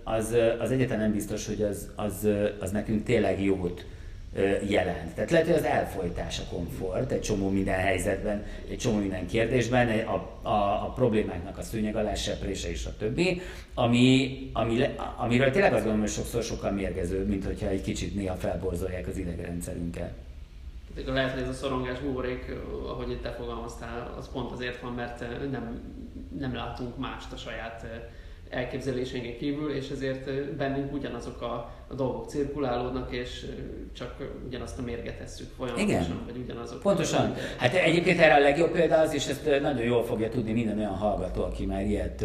az, az egyetlen nem biztos, hogy az, az, az nekünk tényleg jót jelent. Tehát lehet, hogy az elfolytás a komfort egy csomó minden helyzetben, egy csomó minden kérdésben, a, a, a problémáknak a szőnyeg alá seprése és a többi, ami, ami, amiről tényleg azt gondolom, hogy sokszor sokkal mérgezőbb, mint hogyha egy kicsit néha felborzolják az idegrendszerünket. Lehet, hogy ez a szorongás buborék, ahogy te fogalmaztál, az pont azért van, mert nem, nem látunk mást a saját elképzelésénken kívül, és ezért bennünk ugyanazok a, a dolgok cirkulálódnak, és csak ugyanazt a mérget tesszük folyamatosan, Igen. vagy ugyanazok. Pontosan. Hát egyébként erre a legjobb példa az, és ezt nagyon jól fogja tudni minden olyan hallgató, aki már ilyet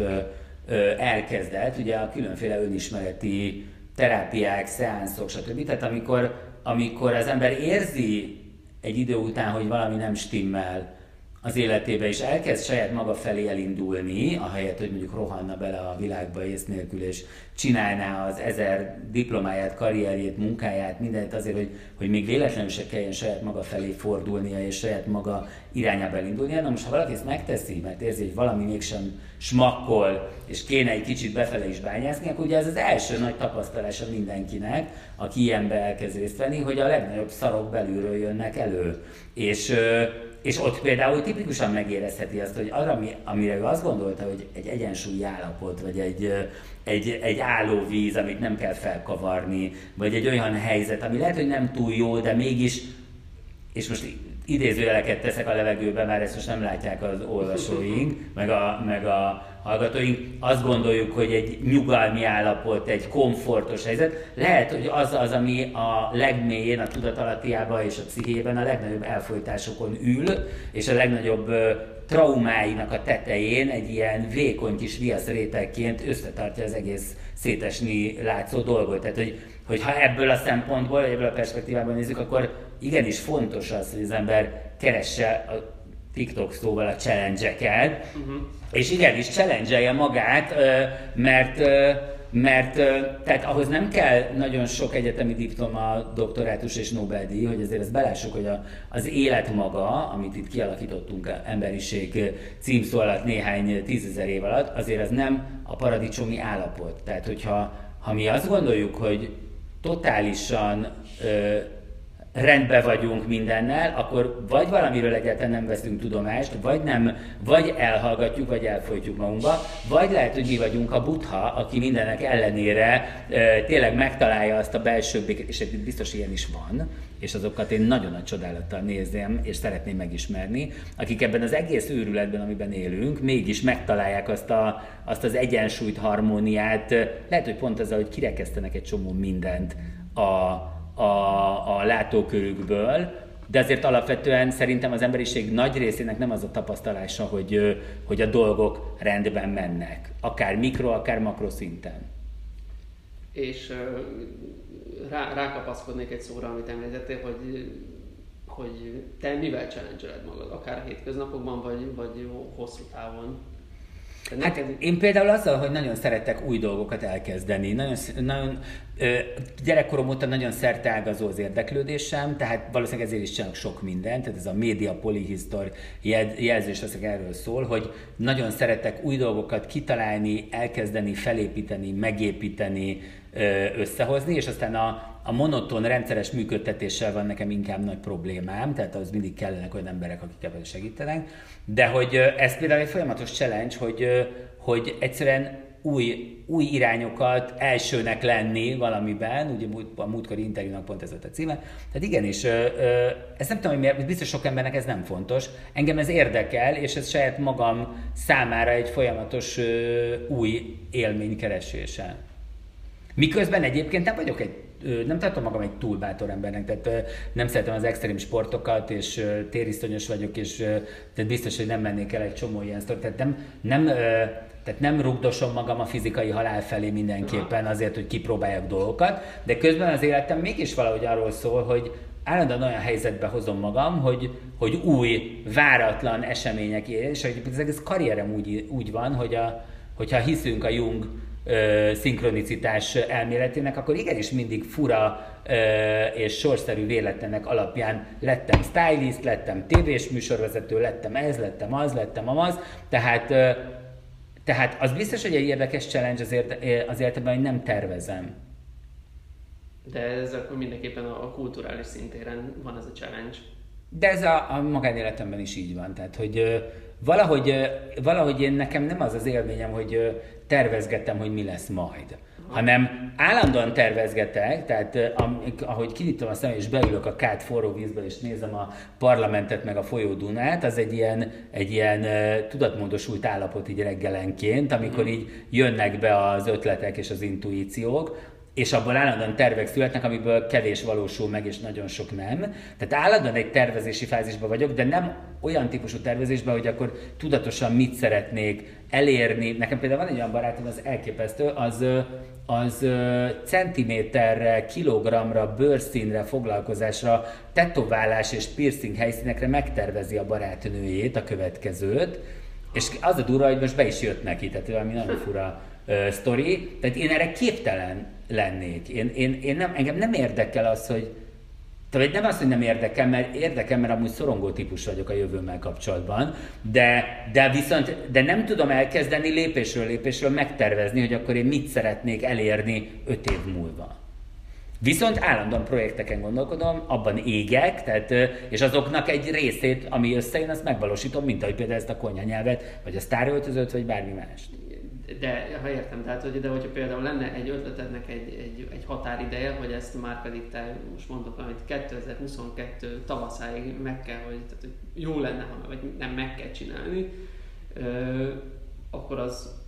elkezdett, ugye a különféle önismereti terápiák, szeánszok, stb. Tehát amikor, amikor az ember érzi egy idő után, hogy valami nem stimmel, az életébe, és elkezd saját maga felé elindulni, ahelyett, hogy mondjuk rohanna bele a világba ész nélkül, és csinálná az ezer diplomáját, karrierjét, munkáját, mindent azért, hogy, hogy még véletlenül se kelljen saját maga felé fordulnia, és saját maga irányába elindulnia. Na most, ha valaki ezt megteszi, mert érzi, hogy valami mégsem smakkol, és kéne egy kicsit befele is bányászni, akkor ugye ez az első nagy tapasztalása mindenkinek, aki ilyenbe elkezd részt venni, hogy a legnagyobb szarok belülről jönnek elő. És és ott például tipikusan megérezheti azt, hogy arra, amire ő azt gondolta, hogy egy egyensúlyi állapot, vagy egy, egy, egy állóvíz, amit nem kell felkavarni, vagy egy olyan helyzet, ami lehet, hogy nem túl jó, de mégis, és most idézőjeleket teszek a levegőbe, mert ezt most nem látják az olvasóink, meg a, meg a hallgatóink, azt gondoljuk, hogy egy nyugalmi állapot, egy komfortos helyzet, lehet, hogy az az, ami a legmélyén, a tudatalattiában és a pszichében a legnagyobb elfolytásokon ül, és a legnagyobb traumáinak a tetején egy ilyen vékony kis viaszrétegként összetartja az egész szétesni látszó dolgot. Tehát, hogy, ha ebből a szempontból, ebből a perspektívában nézzük, akkor igenis fontos az, hogy az ember keresse a TikTok szóval a challenge-eket, uh-huh. és igenis challenge magát, mert mert tehát ahhoz nem kell nagyon sok egyetemi diploma, doktorátus és Nobel-díj, hogy azért ezt belássuk, hogy a, az élet maga, amit itt kialakítottunk emberiség címszó alatt néhány tízezer év alatt, azért ez nem a paradicsomi állapot. Tehát hogyha ha mi azt gondoljuk, hogy totálisan ö, rendben vagyunk mindennel, akkor vagy valamiről egyáltalán nem veszünk tudomást, vagy nem, vagy elhallgatjuk, vagy elfolytjuk magunkba, vagy lehet, hogy mi vagyunk a butha, aki mindenek ellenére e, tényleg megtalálja azt a belső békét, és biztos ilyen is van, és azokat én nagyon nagy csodálattal nézem, és szeretném megismerni, akik ebben az egész őrületben, amiben élünk, mégis megtalálják azt, a, azt az egyensúlyt, harmóniát, lehet, hogy pont az, hogy kirekesztenek egy csomó mindent a, a, a látókörükből, de azért alapvetően szerintem az emberiség nagy részének nem az a tapasztalása, hogy, hogy a dolgok rendben mennek, akár mikro, akár makro szinten. És rá, rákapaszkodnék egy szóra, amit említettél, hogy hogy te mivel challenge magad, akár a hétköznapokban, vagy, vagy hosszú távon. Hát én például azzal, hogy nagyon szeretek új dolgokat elkezdeni, nagyon, nagyon gyerekkorom óta nagyon szerteágazó az érdeklődésem, tehát valószínűleg ezért is csinálok sok mindent, tehát ez a média polihisztor jelzés az erről szól, hogy nagyon szeretek új dolgokat kitalálni, elkezdeni, felépíteni, megépíteni, összehozni, és aztán a, a monoton, rendszeres működtetéssel van nekem inkább nagy problémám, tehát az mindig kellenek olyan emberek, akik ebben segítenek. De hogy ez például egy folyamatos challenge, hogy, hogy egyszerűen új, új irányokat elsőnek lenni valamiben, ugye a múltkori interjúnak pont ez volt a címe. Tehát igenis, ez nem tudom, hogy miért, biztos sok embernek ez nem fontos. Engem ez érdekel, és ez saját magam számára egy folyamatos új élmény keresése. Miközben egyébként nem vagyok egy nem tartom magam egy túl bátor embernek, tehát nem szeretem az extrém sportokat, és térisztonyos vagyok, és tehát biztos, hogy nem mennék el egy csomó ilyen sztor. Tehát nem, nem, tehát nem rugdosom magam a fizikai halál felé mindenképpen azért, hogy kipróbáljak dolgokat, de közben az életem mégis valahogy arról szól, hogy állandóan olyan helyzetbe hozom magam, hogy, hogy új, váratlan események, és hogy egész karrierem úgy, úgy van, hogy a, hogyha hiszünk a Jung szinkronicitás elméletének, akkor igenis mindig fura és sorszerű véletlenek alapján lettem stylist, lettem tévés műsorvezető, lettem ez, lettem az, lettem amaz, tehát tehát az biztos, hogy egy érdekes challenge az, érde, az életemben, hogy nem tervezem. De ez akkor mindenképpen a kulturális szintéren van ez a challenge. De ez a, a magánéletemben is így van. Tehát, hogy valahogy, valahogy én nekem nem az az élményem, hogy tervezgettem, hogy mi lesz majd hanem állandóan tervezgetek, tehát ahogy kinyitom a szemem és beülök a kát forró vízbe és nézem a parlamentet meg a folyó Dunát, az egy ilyen, egy ilyen tudatmódosult állapot így reggelenként, amikor mhm. így jönnek be az ötletek és az intuíciók, és abból állandóan tervek születnek, amiből kevés valósul meg, és nagyon sok nem. Tehát állandóan egy tervezési fázisban vagyok, de nem olyan típusú tervezésben, hogy akkor tudatosan mit szeretnék elérni. Nekem például van egy olyan barátom, az elképesztő, az, az centiméterre, kilogramra, bőrszínre, foglalkozásra, tetoválás és piercing helyszínekre megtervezi a barátnőjét, a következőt, és az a durva, hogy most be is jött neki, tehát valami nagyon fura uh, sztori. Tehát én erre képtelen lennék. Én, én, én nem, engem nem érdekel az, hogy tehát nem azt, hogy nem érdekel, mert érdekel, mert amúgy szorongó típus vagyok a jövőmmel kapcsolatban, de, de viszont de nem tudom elkezdeni lépésről lépésről megtervezni, hogy akkor én mit szeretnék elérni öt év múlva. Viszont állandóan projekteken gondolkodom, abban égek, tehát, és azoknak egy részét, ami összejön, azt megvalósítom, mint ahogy például ezt a konyhanyelvet, vagy a sztáröltözőt, vagy bármi mást de ha értem, tehát hogy de hogyha például lenne egy ötletednek egy, egy, egy határideje, hogy ezt már pedig te most mondok valamit 2022 tavaszáig meg kell, hogy, tehát, hogy jó lenne, ha, vagy nem meg kell csinálni, ö, akkor az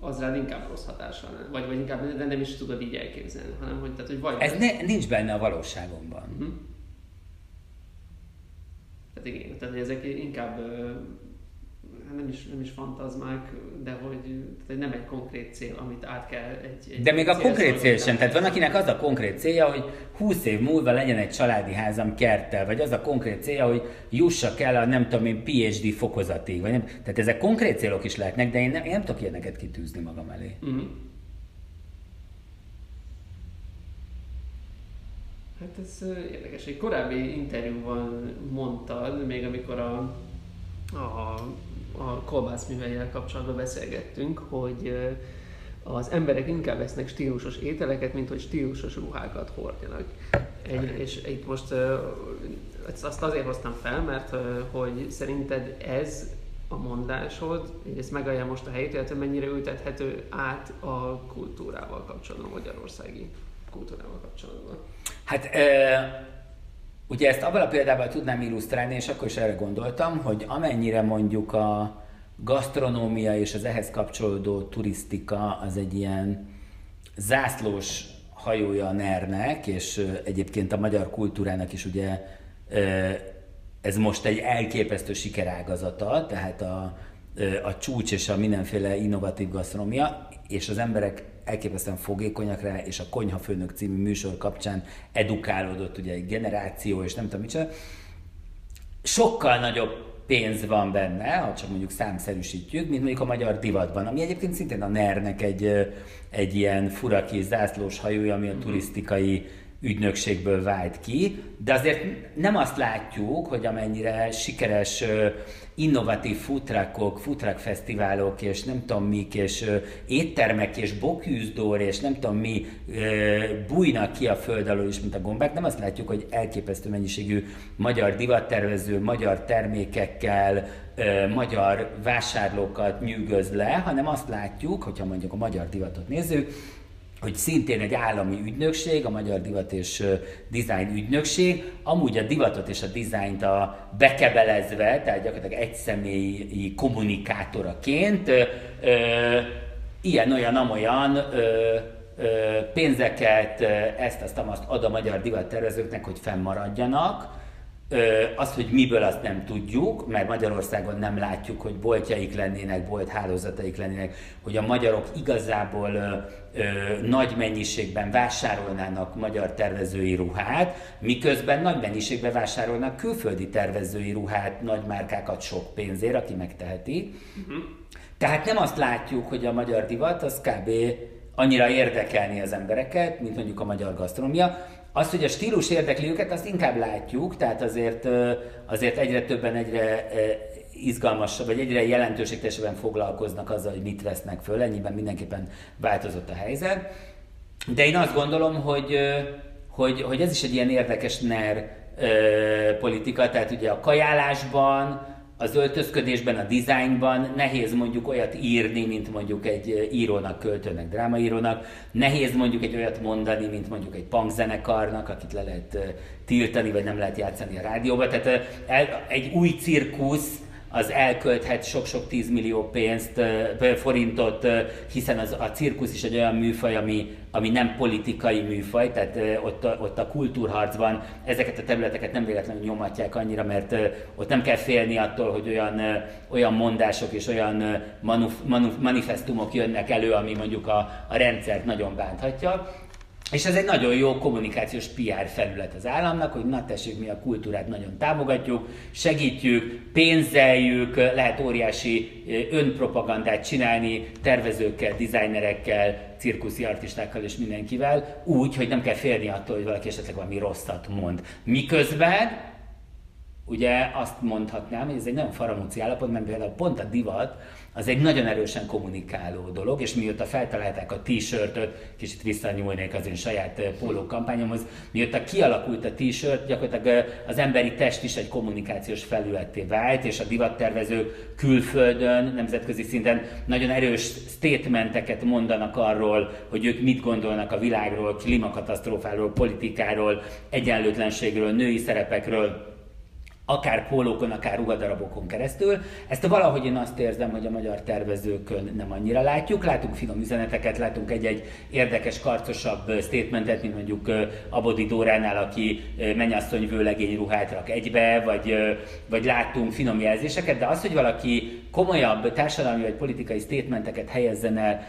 az rád inkább rossz hatással lenne. Vagy, vagy inkább de nem is tudod így elképzelni, hanem hogy, tehát, hogy vagy... Ez ne, nincs benne a valóságomban. Uh-huh. Tehát igen, tehát ezek inkább nem is, nem is fantazmák, de hogy tehát nem egy konkrét cél, amit át kell egy, egy De még a konkrét cél sem, tehát van akinek az a konkrét célja, hogy 20 év múlva legyen egy családi házam kerttel, vagy az a konkrét célja, hogy jussak el a nem tudom én PhD fokozatig, vagy nem. Tehát ezek konkrét célok is lehetnek, de én nem, én nem tudok ilyeneket kitűzni magam elé. Uh-huh. Hát ez érdekes. Egy korábbi interjúban mondtad, még amikor a, a a kolbászműveivel kapcsolatban beszélgettünk, hogy az emberek inkább vesznek stílusos ételeket, mint hogy stílusos ruhákat hordjanak. Egy, és itt most azt azért hoztam fel, mert hogy szerinted ez a mondásod, hogy ezt megállja most a helyét, illetve mennyire ültethető át a kultúrával kapcsolatban, a magyarországi kultúrával kapcsolatban? Hát Ugye ezt abban a példában tudnám illusztrálni, és akkor is erre gondoltam, hogy amennyire mondjuk a gasztronómia és az ehhez kapcsolódó turisztika az egy ilyen zászlós hajója a NER-nek, és egyébként a magyar kultúrának is ugye ez most egy elképesztő sikerágazata, tehát a, a csúcs és a mindenféle innovatív gasztronómia, és az emberek elképesztően fogékonyak rá, és a Konyhafőnök című műsor kapcsán edukálódott ugye egy generáció, és nem tudom micsoda. Sokkal nagyobb pénz van benne, ha csak mondjuk számszerűsítjük, mint mondjuk a magyar divatban, ami egyébként szintén a NER-nek egy, egy ilyen fura kis zászlós hajója, ami a mhm. turisztikai ügynökségből vált ki, de azért nem azt látjuk, hogy amennyire sikeres innovatív futrakok, futrak fesztiválok, és nem tudom mik, és éttermek, és bokűzdor, és nem tudom mi bújnak ki a föld alól is, mint a gombák, nem azt látjuk, hogy elképesztő mennyiségű magyar divattervező, magyar termékekkel, magyar vásárlókat nyűgöz le, hanem azt látjuk, hogyha mondjuk a magyar divatot nézzük, hogy szintén egy állami ügynökség, a Magyar Divat és Design Ügynökség, amúgy a divatot és a dizájnt a bekebelezve, tehát gyakorlatilag egy személyi kommunikátoraként ilyen-olyan-amolyan pénzeket, ezt, azt, azt ad a magyar divattervezőknek, hogy fennmaradjanak, azt, hogy miből azt nem tudjuk, mert Magyarországon nem látjuk, hogy boltjaik lennének, bolt hálózataik lennének, hogy a magyarok igazából ö, ö, nagy mennyiségben vásárolnának magyar tervezői ruhát, miközben nagy mennyiségben vásárolnak külföldi tervezői ruhát, nagy márkákat sok pénzért, aki megteheti. Uh-huh. Tehát nem azt látjuk, hogy a magyar divat az kb. annyira érdekelni az embereket, mint mondjuk a magyar gasztronómia, azt, hogy a stílus érdekli őket, azt inkább látjuk, tehát azért, azért egyre többen egyre izgalmasabb, vagy egyre jelentőségteljesebben foglalkoznak azzal, hogy mit vesznek föl, ennyiben mindenképpen változott a helyzet. De én azt gondolom, hogy, hogy, hogy ez is egy ilyen érdekes NER politika, tehát ugye a kajálásban, az öltözködésben, a dizájnban nehéz mondjuk olyat írni, mint mondjuk egy írónak, költőnek, drámaírónak. Nehéz mondjuk egy olyat mondani, mint mondjuk egy punkzenekarnak, akit le lehet tiltani, vagy nem lehet játszani a rádióba. Tehát egy új cirkusz, az elkölthet sok-sok tízmillió pénzt, forintot, hiszen az, a cirkusz is egy olyan műfaj, ami, ami nem politikai műfaj, tehát ott a, ott a kultúrharcban ezeket a területeket nem véletlenül nyomatják annyira, mert ott nem kell félni attól, hogy olyan, olyan mondások és olyan manuf, manuf, manifestumok jönnek elő, ami mondjuk a, a rendszert nagyon bánthatja. És ez egy nagyon jó kommunikációs PR felület az államnak, hogy na tessék, mi a kultúrát nagyon támogatjuk, segítjük, pénzeljük, lehet óriási önpropagandát csinálni tervezőkkel, dizájnerekkel, cirkuszi artistákkal és mindenkivel, úgy, hogy nem kell félni attól, hogy valaki esetleg valami rosszat mond. Miközben ugye azt mondhatnám, hogy ez egy nagyon faramúci állapot, mert például pont a divat, az egy nagyon erősen kommunikáló dolog, és mióta feltalálták a t-shirtöt, kicsit visszanyúlnék az én saját póló kampányomhoz, mióta kialakult a t-shirt, gyakorlatilag az emberi test is egy kommunikációs felületté vált, és a divattervezők külföldön, nemzetközi szinten nagyon erős statementeket mondanak arról, hogy ők mit gondolnak a világról, klímakatasztrófáról, politikáról, egyenlőtlenségről, női szerepekről, akár pólókon, akár ruhadarabokon keresztül. Ezt valahogy én azt érzem, hogy a magyar tervezőkön nem annyira látjuk. Látunk finom üzeneteket, látunk egy-egy érdekes, karcosabb statementet, mint mondjuk Abodi Dóránál, aki mennyasszony vőlegény ruhát rak egybe, vagy, vagy látunk finom jelzéseket, de az, hogy valaki komolyabb társadalmi vagy politikai statementeket helyezzen el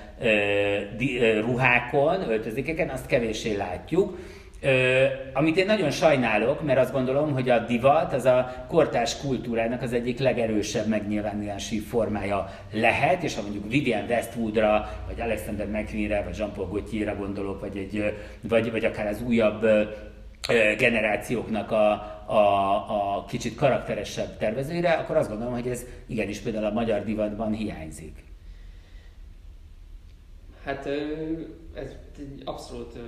ruhákon, öltözékeken, azt kevéssé látjuk. Ö, amit én nagyon sajnálok, mert azt gondolom, hogy a divat az a kortárs kultúrának az egyik legerősebb megnyilvánulási formája lehet, és ha mondjuk Vivian Westwoodra, vagy Alexander McQueenre, vagy Jean-Paul Gaultierre gondolok, vagy, egy, vagy, vagy akár az újabb generációknak a, a, a kicsit karakteresebb tervezőire, akkor azt gondolom, hogy ez igenis például a magyar divatban hiányzik. Hát ez abszolút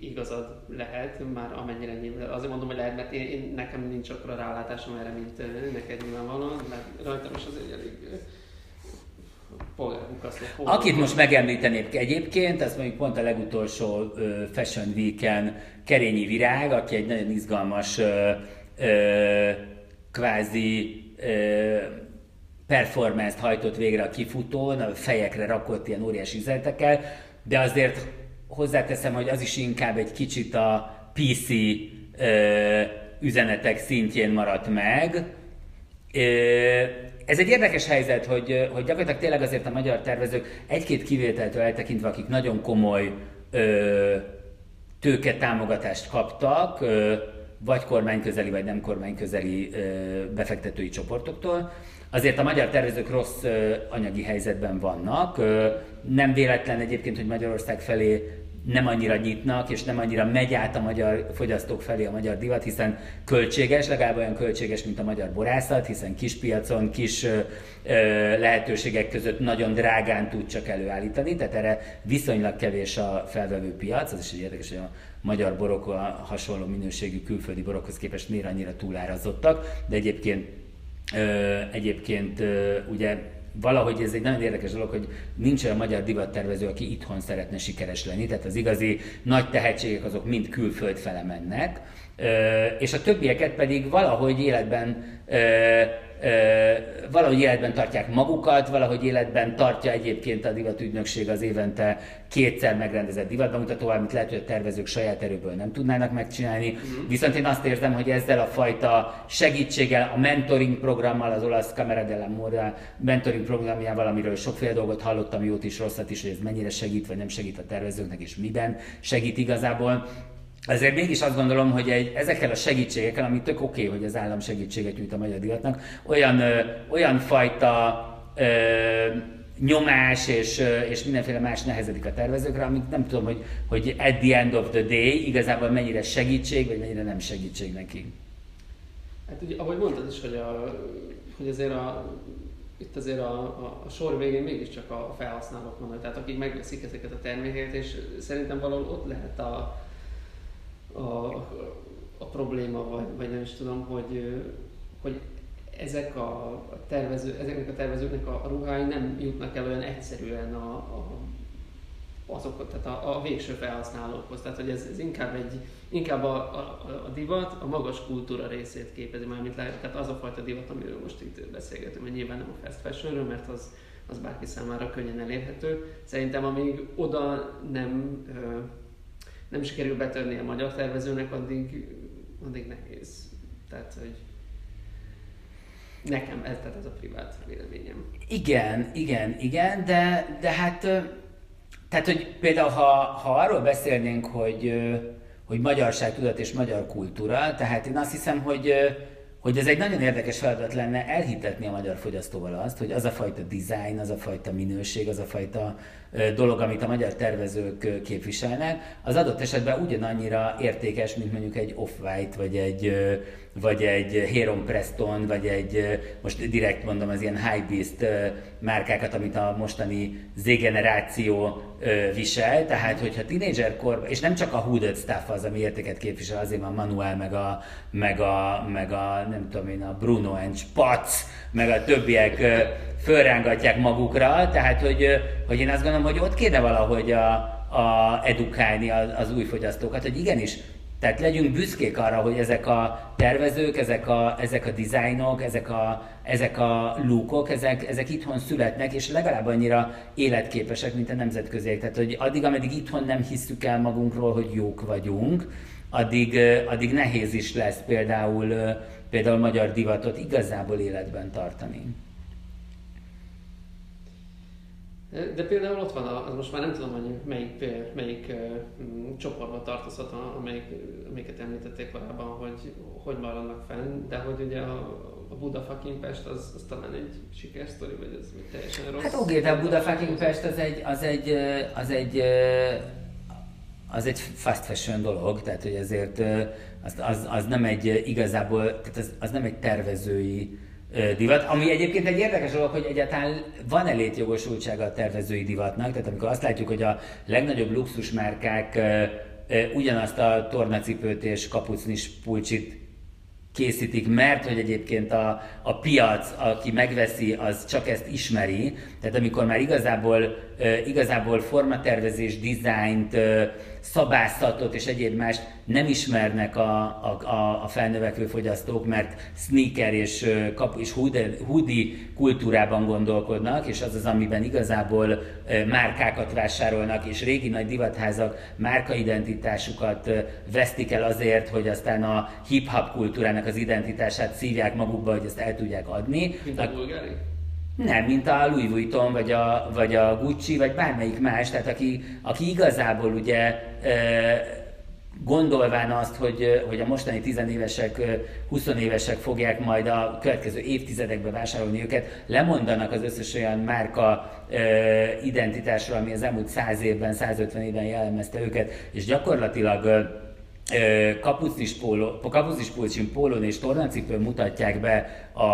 igazad lehet, már amennyire nyilván. Azért mondom, hogy lehet, mert én, én nekem nincs akkor rálátásom erre, mint neked nyilvánvalóan, mert rajtam is azért elég Akit most megemlítenék egyébként, az mondjuk pont a legutolsó Fashion Week-en Kerényi Virág, aki egy nagyon izgalmas kvázi performance-t hajtott végre a kifutón, a fejekre rakott ilyen óriási üzenetekkel, de azért hozzáteszem, hogy az is inkább egy kicsit a PC ö, üzenetek szintjén maradt meg. Ö, ez egy érdekes helyzet, hogy, hogy gyakorlatilag tényleg azért a magyar tervezők egy-két kivételtől eltekintve, akik nagyon komoly ö, tőke támogatást kaptak, ö, vagy kormányközeli, vagy nem kormányközeli ö, befektetői csoportoktól, azért a magyar tervezők rossz ö, anyagi helyzetben vannak. Ö, nem véletlen egyébként, hogy Magyarország felé nem annyira nyitnak, és nem annyira megy át a magyar fogyasztók felé a magyar divat, hiszen költséges, legalább olyan költséges, mint a magyar borászat, hiszen kis piacon, kis ö, lehetőségek között nagyon drágán tud csak előállítani, tehát erre viszonylag kevés a felvevő piac, az is egy érdekes, hogy a magyar borok a hasonló minőségű külföldi borokhoz képest miért annyira túlárazottak, de egyébként, ö, egyébként ö, ugye valahogy ez egy nagyon érdekes dolog, hogy nincs olyan magyar divattervező, aki itthon szeretne sikeres lenni, tehát az igazi nagy tehetségek azok mind külföld fele mennek, és a többieket pedig valahogy életben valahogy életben tartják magukat, valahogy életben tartja egyébként a divatügynökség az évente kétszer megrendezett divatbemutatóval, amit lehet, hogy a tervezők saját erőből nem tudnának megcsinálni. Uh-huh. Viszont én azt érzem, hogy ezzel a fajta segítséggel, a mentoring programmal, az olasz Camera della Moda mentoring programjával, amiről sokféle dolgot hallottam, jót is, rosszat is, hogy ez mennyire segít, vagy nem segít a tervezőknek, és miben segít igazából ezért mégis azt gondolom, hogy egy, ezekkel a segítségekkel, ami tök oké, okay, hogy az állam segítséget nyújt a magyar divatnak, olyan, ö, olyan fajta ö, nyomás és, és mindenféle más nehezedik a tervezőkre, amit nem tudom, hogy, hogy at the end of the day igazából mennyire segítség, vagy mennyire nem segítség neki. Hát ugye, ahogy mondtad is, hogy, a, hogy azért a itt azért a, a, a sor végén mégiscsak a felhasználók vannak, tehát akik megveszik ezeket a termékeket, és szerintem valahol ott lehet a, a, a probléma, vagy, vagy nem is tudom, hogy, hogy ezek a tervező, ezeknek a tervezőknek a, a ruhái nem jutnak el olyan egyszerűen a, a azok, tehát a, a végső felhasználókhoz. Tehát, hogy ez, ez inkább, egy, inkább a, a, a divat a magas kultúra részét képezi, mármint lehet, tehát az a fajta divat, amiről most itt beszélgetünk, hogy nyilván nem a fast fashionről, mert az, az bárki számára könnyen elérhető. Szerintem amíg oda nem, nem sikerül betörni a magyar tervezőnek, addig, addig nehéz. Tehát, hogy nekem ez, tehát ez a privát véleményem. Igen, igen, igen, de, de hát tehát, hogy például ha, ha arról beszélnénk, hogy, hogy magyarság tudat és magyar kultúra, tehát én azt hiszem, hogy, hogy ez egy nagyon érdekes feladat lenne elhitetni a magyar fogyasztóval azt, hogy az a fajta design, az a fajta minőség, az a fajta dolog, amit a magyar tervezők képviselnek, az adott esetben ugyanannyira értékes, mint mondjuk egy Off-White, vagy egy, vagy egy Heron Preston, vagy egy, most direkt mondom, az ilyen high beast márkákat, amit a mostani Z-generáció visel, tehát hogyha tínédzser korban, és nem csak a hooded stuff az, ami értéket képvisel, azért van Manuel, meg a, meg a, meg a nem tudom én, a Bruno and Spatz, meg a többiek fölrángatják magukra, tehát hogy, hogy én azt gondolom, hogy ott kéne valahogy a, a edukálni az, az új fogyasztókat, hogy igenis, tehát legyünk büszkék arra, hogy ezek a tervezők, ezek a, ezek a dizájnok, ezek a, ezek a lúkok, ezek, ezek itthon születnek, és legalább annyira életképesek, mint a nemzetköziek. Tehát, hogy addig, ameddig itthon nem hisszük el magunkról, hogy jók vagyunk, addig, addig nehéz is lesz például, például magyar divatot igazából életben tartani. De például ott van, az most már nem tudom, hogy melyik, melyik uh, csoportba tartozhat, amelyik, amelyiket említették korábban, hogy hogy maradnak fenn, de hogy ugye a, a Buda fucking Pest az, az talán egy sikersztori, vagy ez teljesen rossz. Hát oké, de a Buda fucking Pest az egy, az egy, az egy, az egy fast fashion dolog, tehát hogy ezért az, az, az nem egy igazából, tehát az, az nem egy tervezői divat, ami egyébként egy érdekes dolog, hogy egyáltalán van-e létjogosultsága a tervezői divatnak, tehát amikor azt látjuk, hogy a legnagyobb luxusmárkák ugyanazt a tornacipőt és kapucnis pulcsit készítik, mert hogy egyébként a, a piac, aki megveszi, az csak ezt ismeri. Tehát amikor már igazából, igazából formatervezés, dizájnt, szabászatot és egyéb mást nem ismernek a, a, a felnövekvő fogyasztók, mert sneaker és, kap, és hoodie kultúrában gondolkodnak, és az az, amiben igazából márkákat vásárolnak, és régi nagy divatházak márkaidentitásukat vesztik el azért, hogy aztán a hip-hop kultúrának az identitását szívják magukba, hogy ezt el tudják adni. Mint a bulgári? Nem, mint a Louis Vuitton, vagy a, vagy a Gucci, vagy bármelyik más, tehát aki, aki igazából ugye gondolván azt, hogy, hogy a mostani tizenévesek, 20 évesek fogják majd a következő évtizedekben vásárolni őket, lemondanak az összes olyan márka e, identitásról, ami az elmúlt 100 évben, 150 évben jellemezte őket, és gyakorlatilag kapucnis, póló, kapucnis pulcsin pólón és tornacipőn mutatják be a,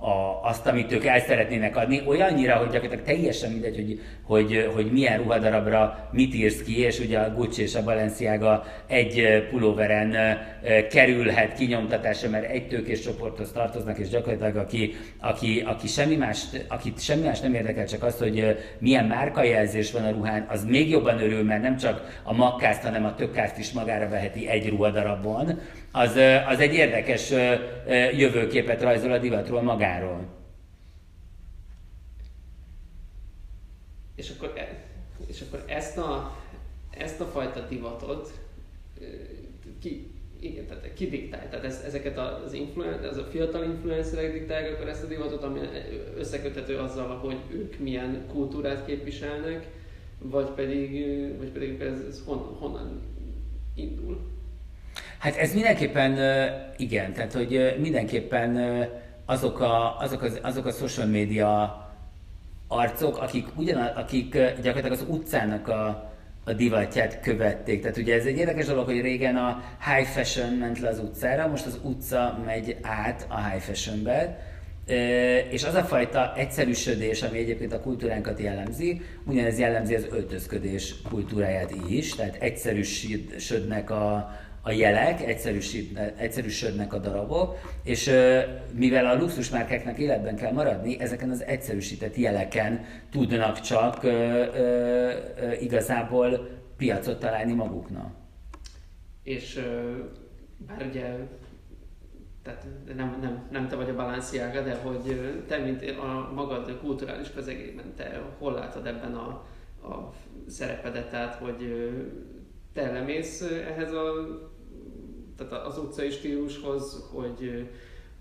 a, azt, amit ők el szeretnének adni, olyannyira, hogy gyakorlatilag teljesen mindegy, hogy, hogy, hogy milyen ruhadarabra mit írsz ki, és ugye a Gucci és a Balenciaga egy pulóveren kerülhet kinyomtatásra, mert egy tőkés csoporthoz tartoznak, és gyakorlatilag aki, aki, aki semmi más, akit semmi más nem érdekel, csak az, hogy milyen márkajelzés van a ruhán, az még jobban örül, mert nem csak a makkázt, hanem a tökkázt is magára veheti egy ruhadarabon, az, az egy érdekes jövőképet rajzol a divatról magáról. És akkor, e, és akkor ezt, a, ezt a fajta divatot ki, igen, tehát ki diktál? Tehát ez, ezeket az influen, ez a fiatal influencerek diktálják akkor ezt a divatot, ami összeköthető azzal, hogy ők milyen kultúrát képviselnek, vagy pedig, vagy pedig ez, ez hon, honnan indul? Hát ez mindenképpen igen, tehát hogy mindenképpen azok a, azok, az, azok a social media arcok, akik, ugyan, akik gyakorlatilag az utcának a, a divatját követték. Tehát ugye ez egy érdekes dolog, hogy régen a high fashion ment le az utcára, most az utca megy át a high fashionbe, és az a fajta egyszerűsödés, ami egyébként a kultúránkat jellemzi, ugyanez jellemzi az öltözködés kultúráját is, tehát egyszerűsödnek a, a jelek, egyszerűsödnek a darabok, és mivel a luxusmárkáknak életben kell maradni, ezeken az egyszerűsített jeleken tudnak csak igazából piacot találni maguknak. És bár ugye tehát nem, nem, nem te vagy a balansziága, de hogy te, mint a magad kulturális közegében, te hol látod ebben a, a szerepedet, tehát hogy te lemész ehhez a, tehát az utcai stílushoz, hogy,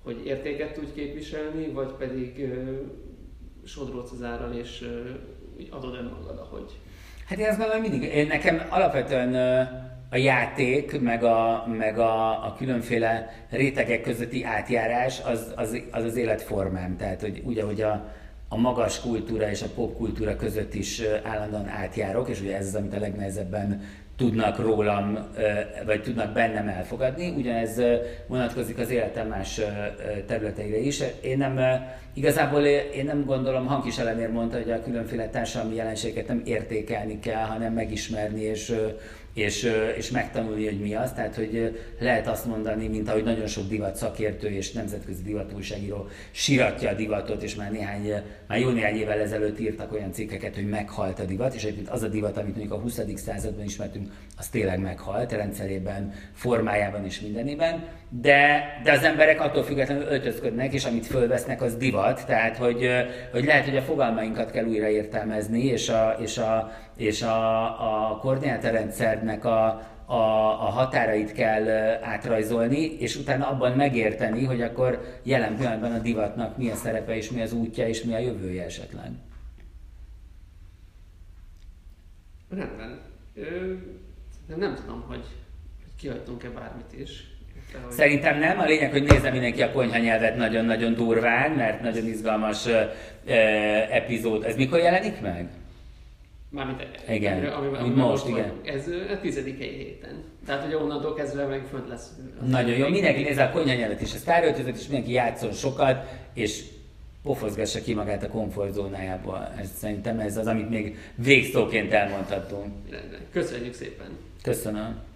hogy értéket tudj képviselni, vagy pedig sodródsz az árral, és adod önmagad, ahogy... Hát én azt gondolom mindig, én nekem alapvetően a játék, meg a, meg a, a különféle rétegek közötti átjárás az az, az, az életformám. Tehát, hogy úgy, ahogy a, a magas kultúra és a popkultúra között is állandóan átjárok, és ugye ez az, amit a legnehezebben tudnak rólam, vagy tudnak bennem elfogadni. Ugyanez vonatkozik az életem más területeire is. Én nem, igazából én nem gondolom, Hankis Elemér mondta, hogy a különféle társadalmi jelenségeket nem értékelni kell, hanem megismerni és és, és megtanulni, hogy mi az. Tehát, hogy lehet azt mondani, mint ahogy nagyon sok divat szakértő és nemzetközi divatújságíró siratja a divatot, és már néhány, már jó néhány évvel ezelőtt írtak olyan cikkeket, hogy meghalt a divat, és egyébként az a divat, amit mondjuk a 20. században ismertünk, az tényleg meghalt, rendszerében, formájában és mindenében, de, de az emberek attól függetlenül öltözködnek, és amit fölvesznek, az divat, tehát hogy, hogy lehet, hogy a fogalmainkat kell újra értelmezni, és a, és a, és a, a koordinátorrendszernek a, a, a határait kell átrajzolni, és utána abban megérteni, hogy akkor jelen pillanatban a divatnak mi a szerepe, és mi az útja, és mi a jövője esetleg. Rendben. Ö, nem tudom, hogy, hogy kihagytunk-e bármit is. Hogy... Szerintem nem. A lényeg, hogy nézze mindenki a konyha nyelvet nagyon-nagyon durván, mert nagyon izgalmas ö, epizód. Ez mikor jelenik meg? Mármint igen, amire, ami, ami most, most igen. Ez a tizedikei héten. Tehát, hogy onnantól kezdve meg fönt lesz. Nagyon jó, mindenki nézze a konyhanyelvet és a sztáröltözet, és mindenki játszon sokat, és pofozgassa ki magát a komfortzónájából. Ez, szerintem ez az, amit még végszóként elmondhatunk. Köszönjük szépen! Köszönöm!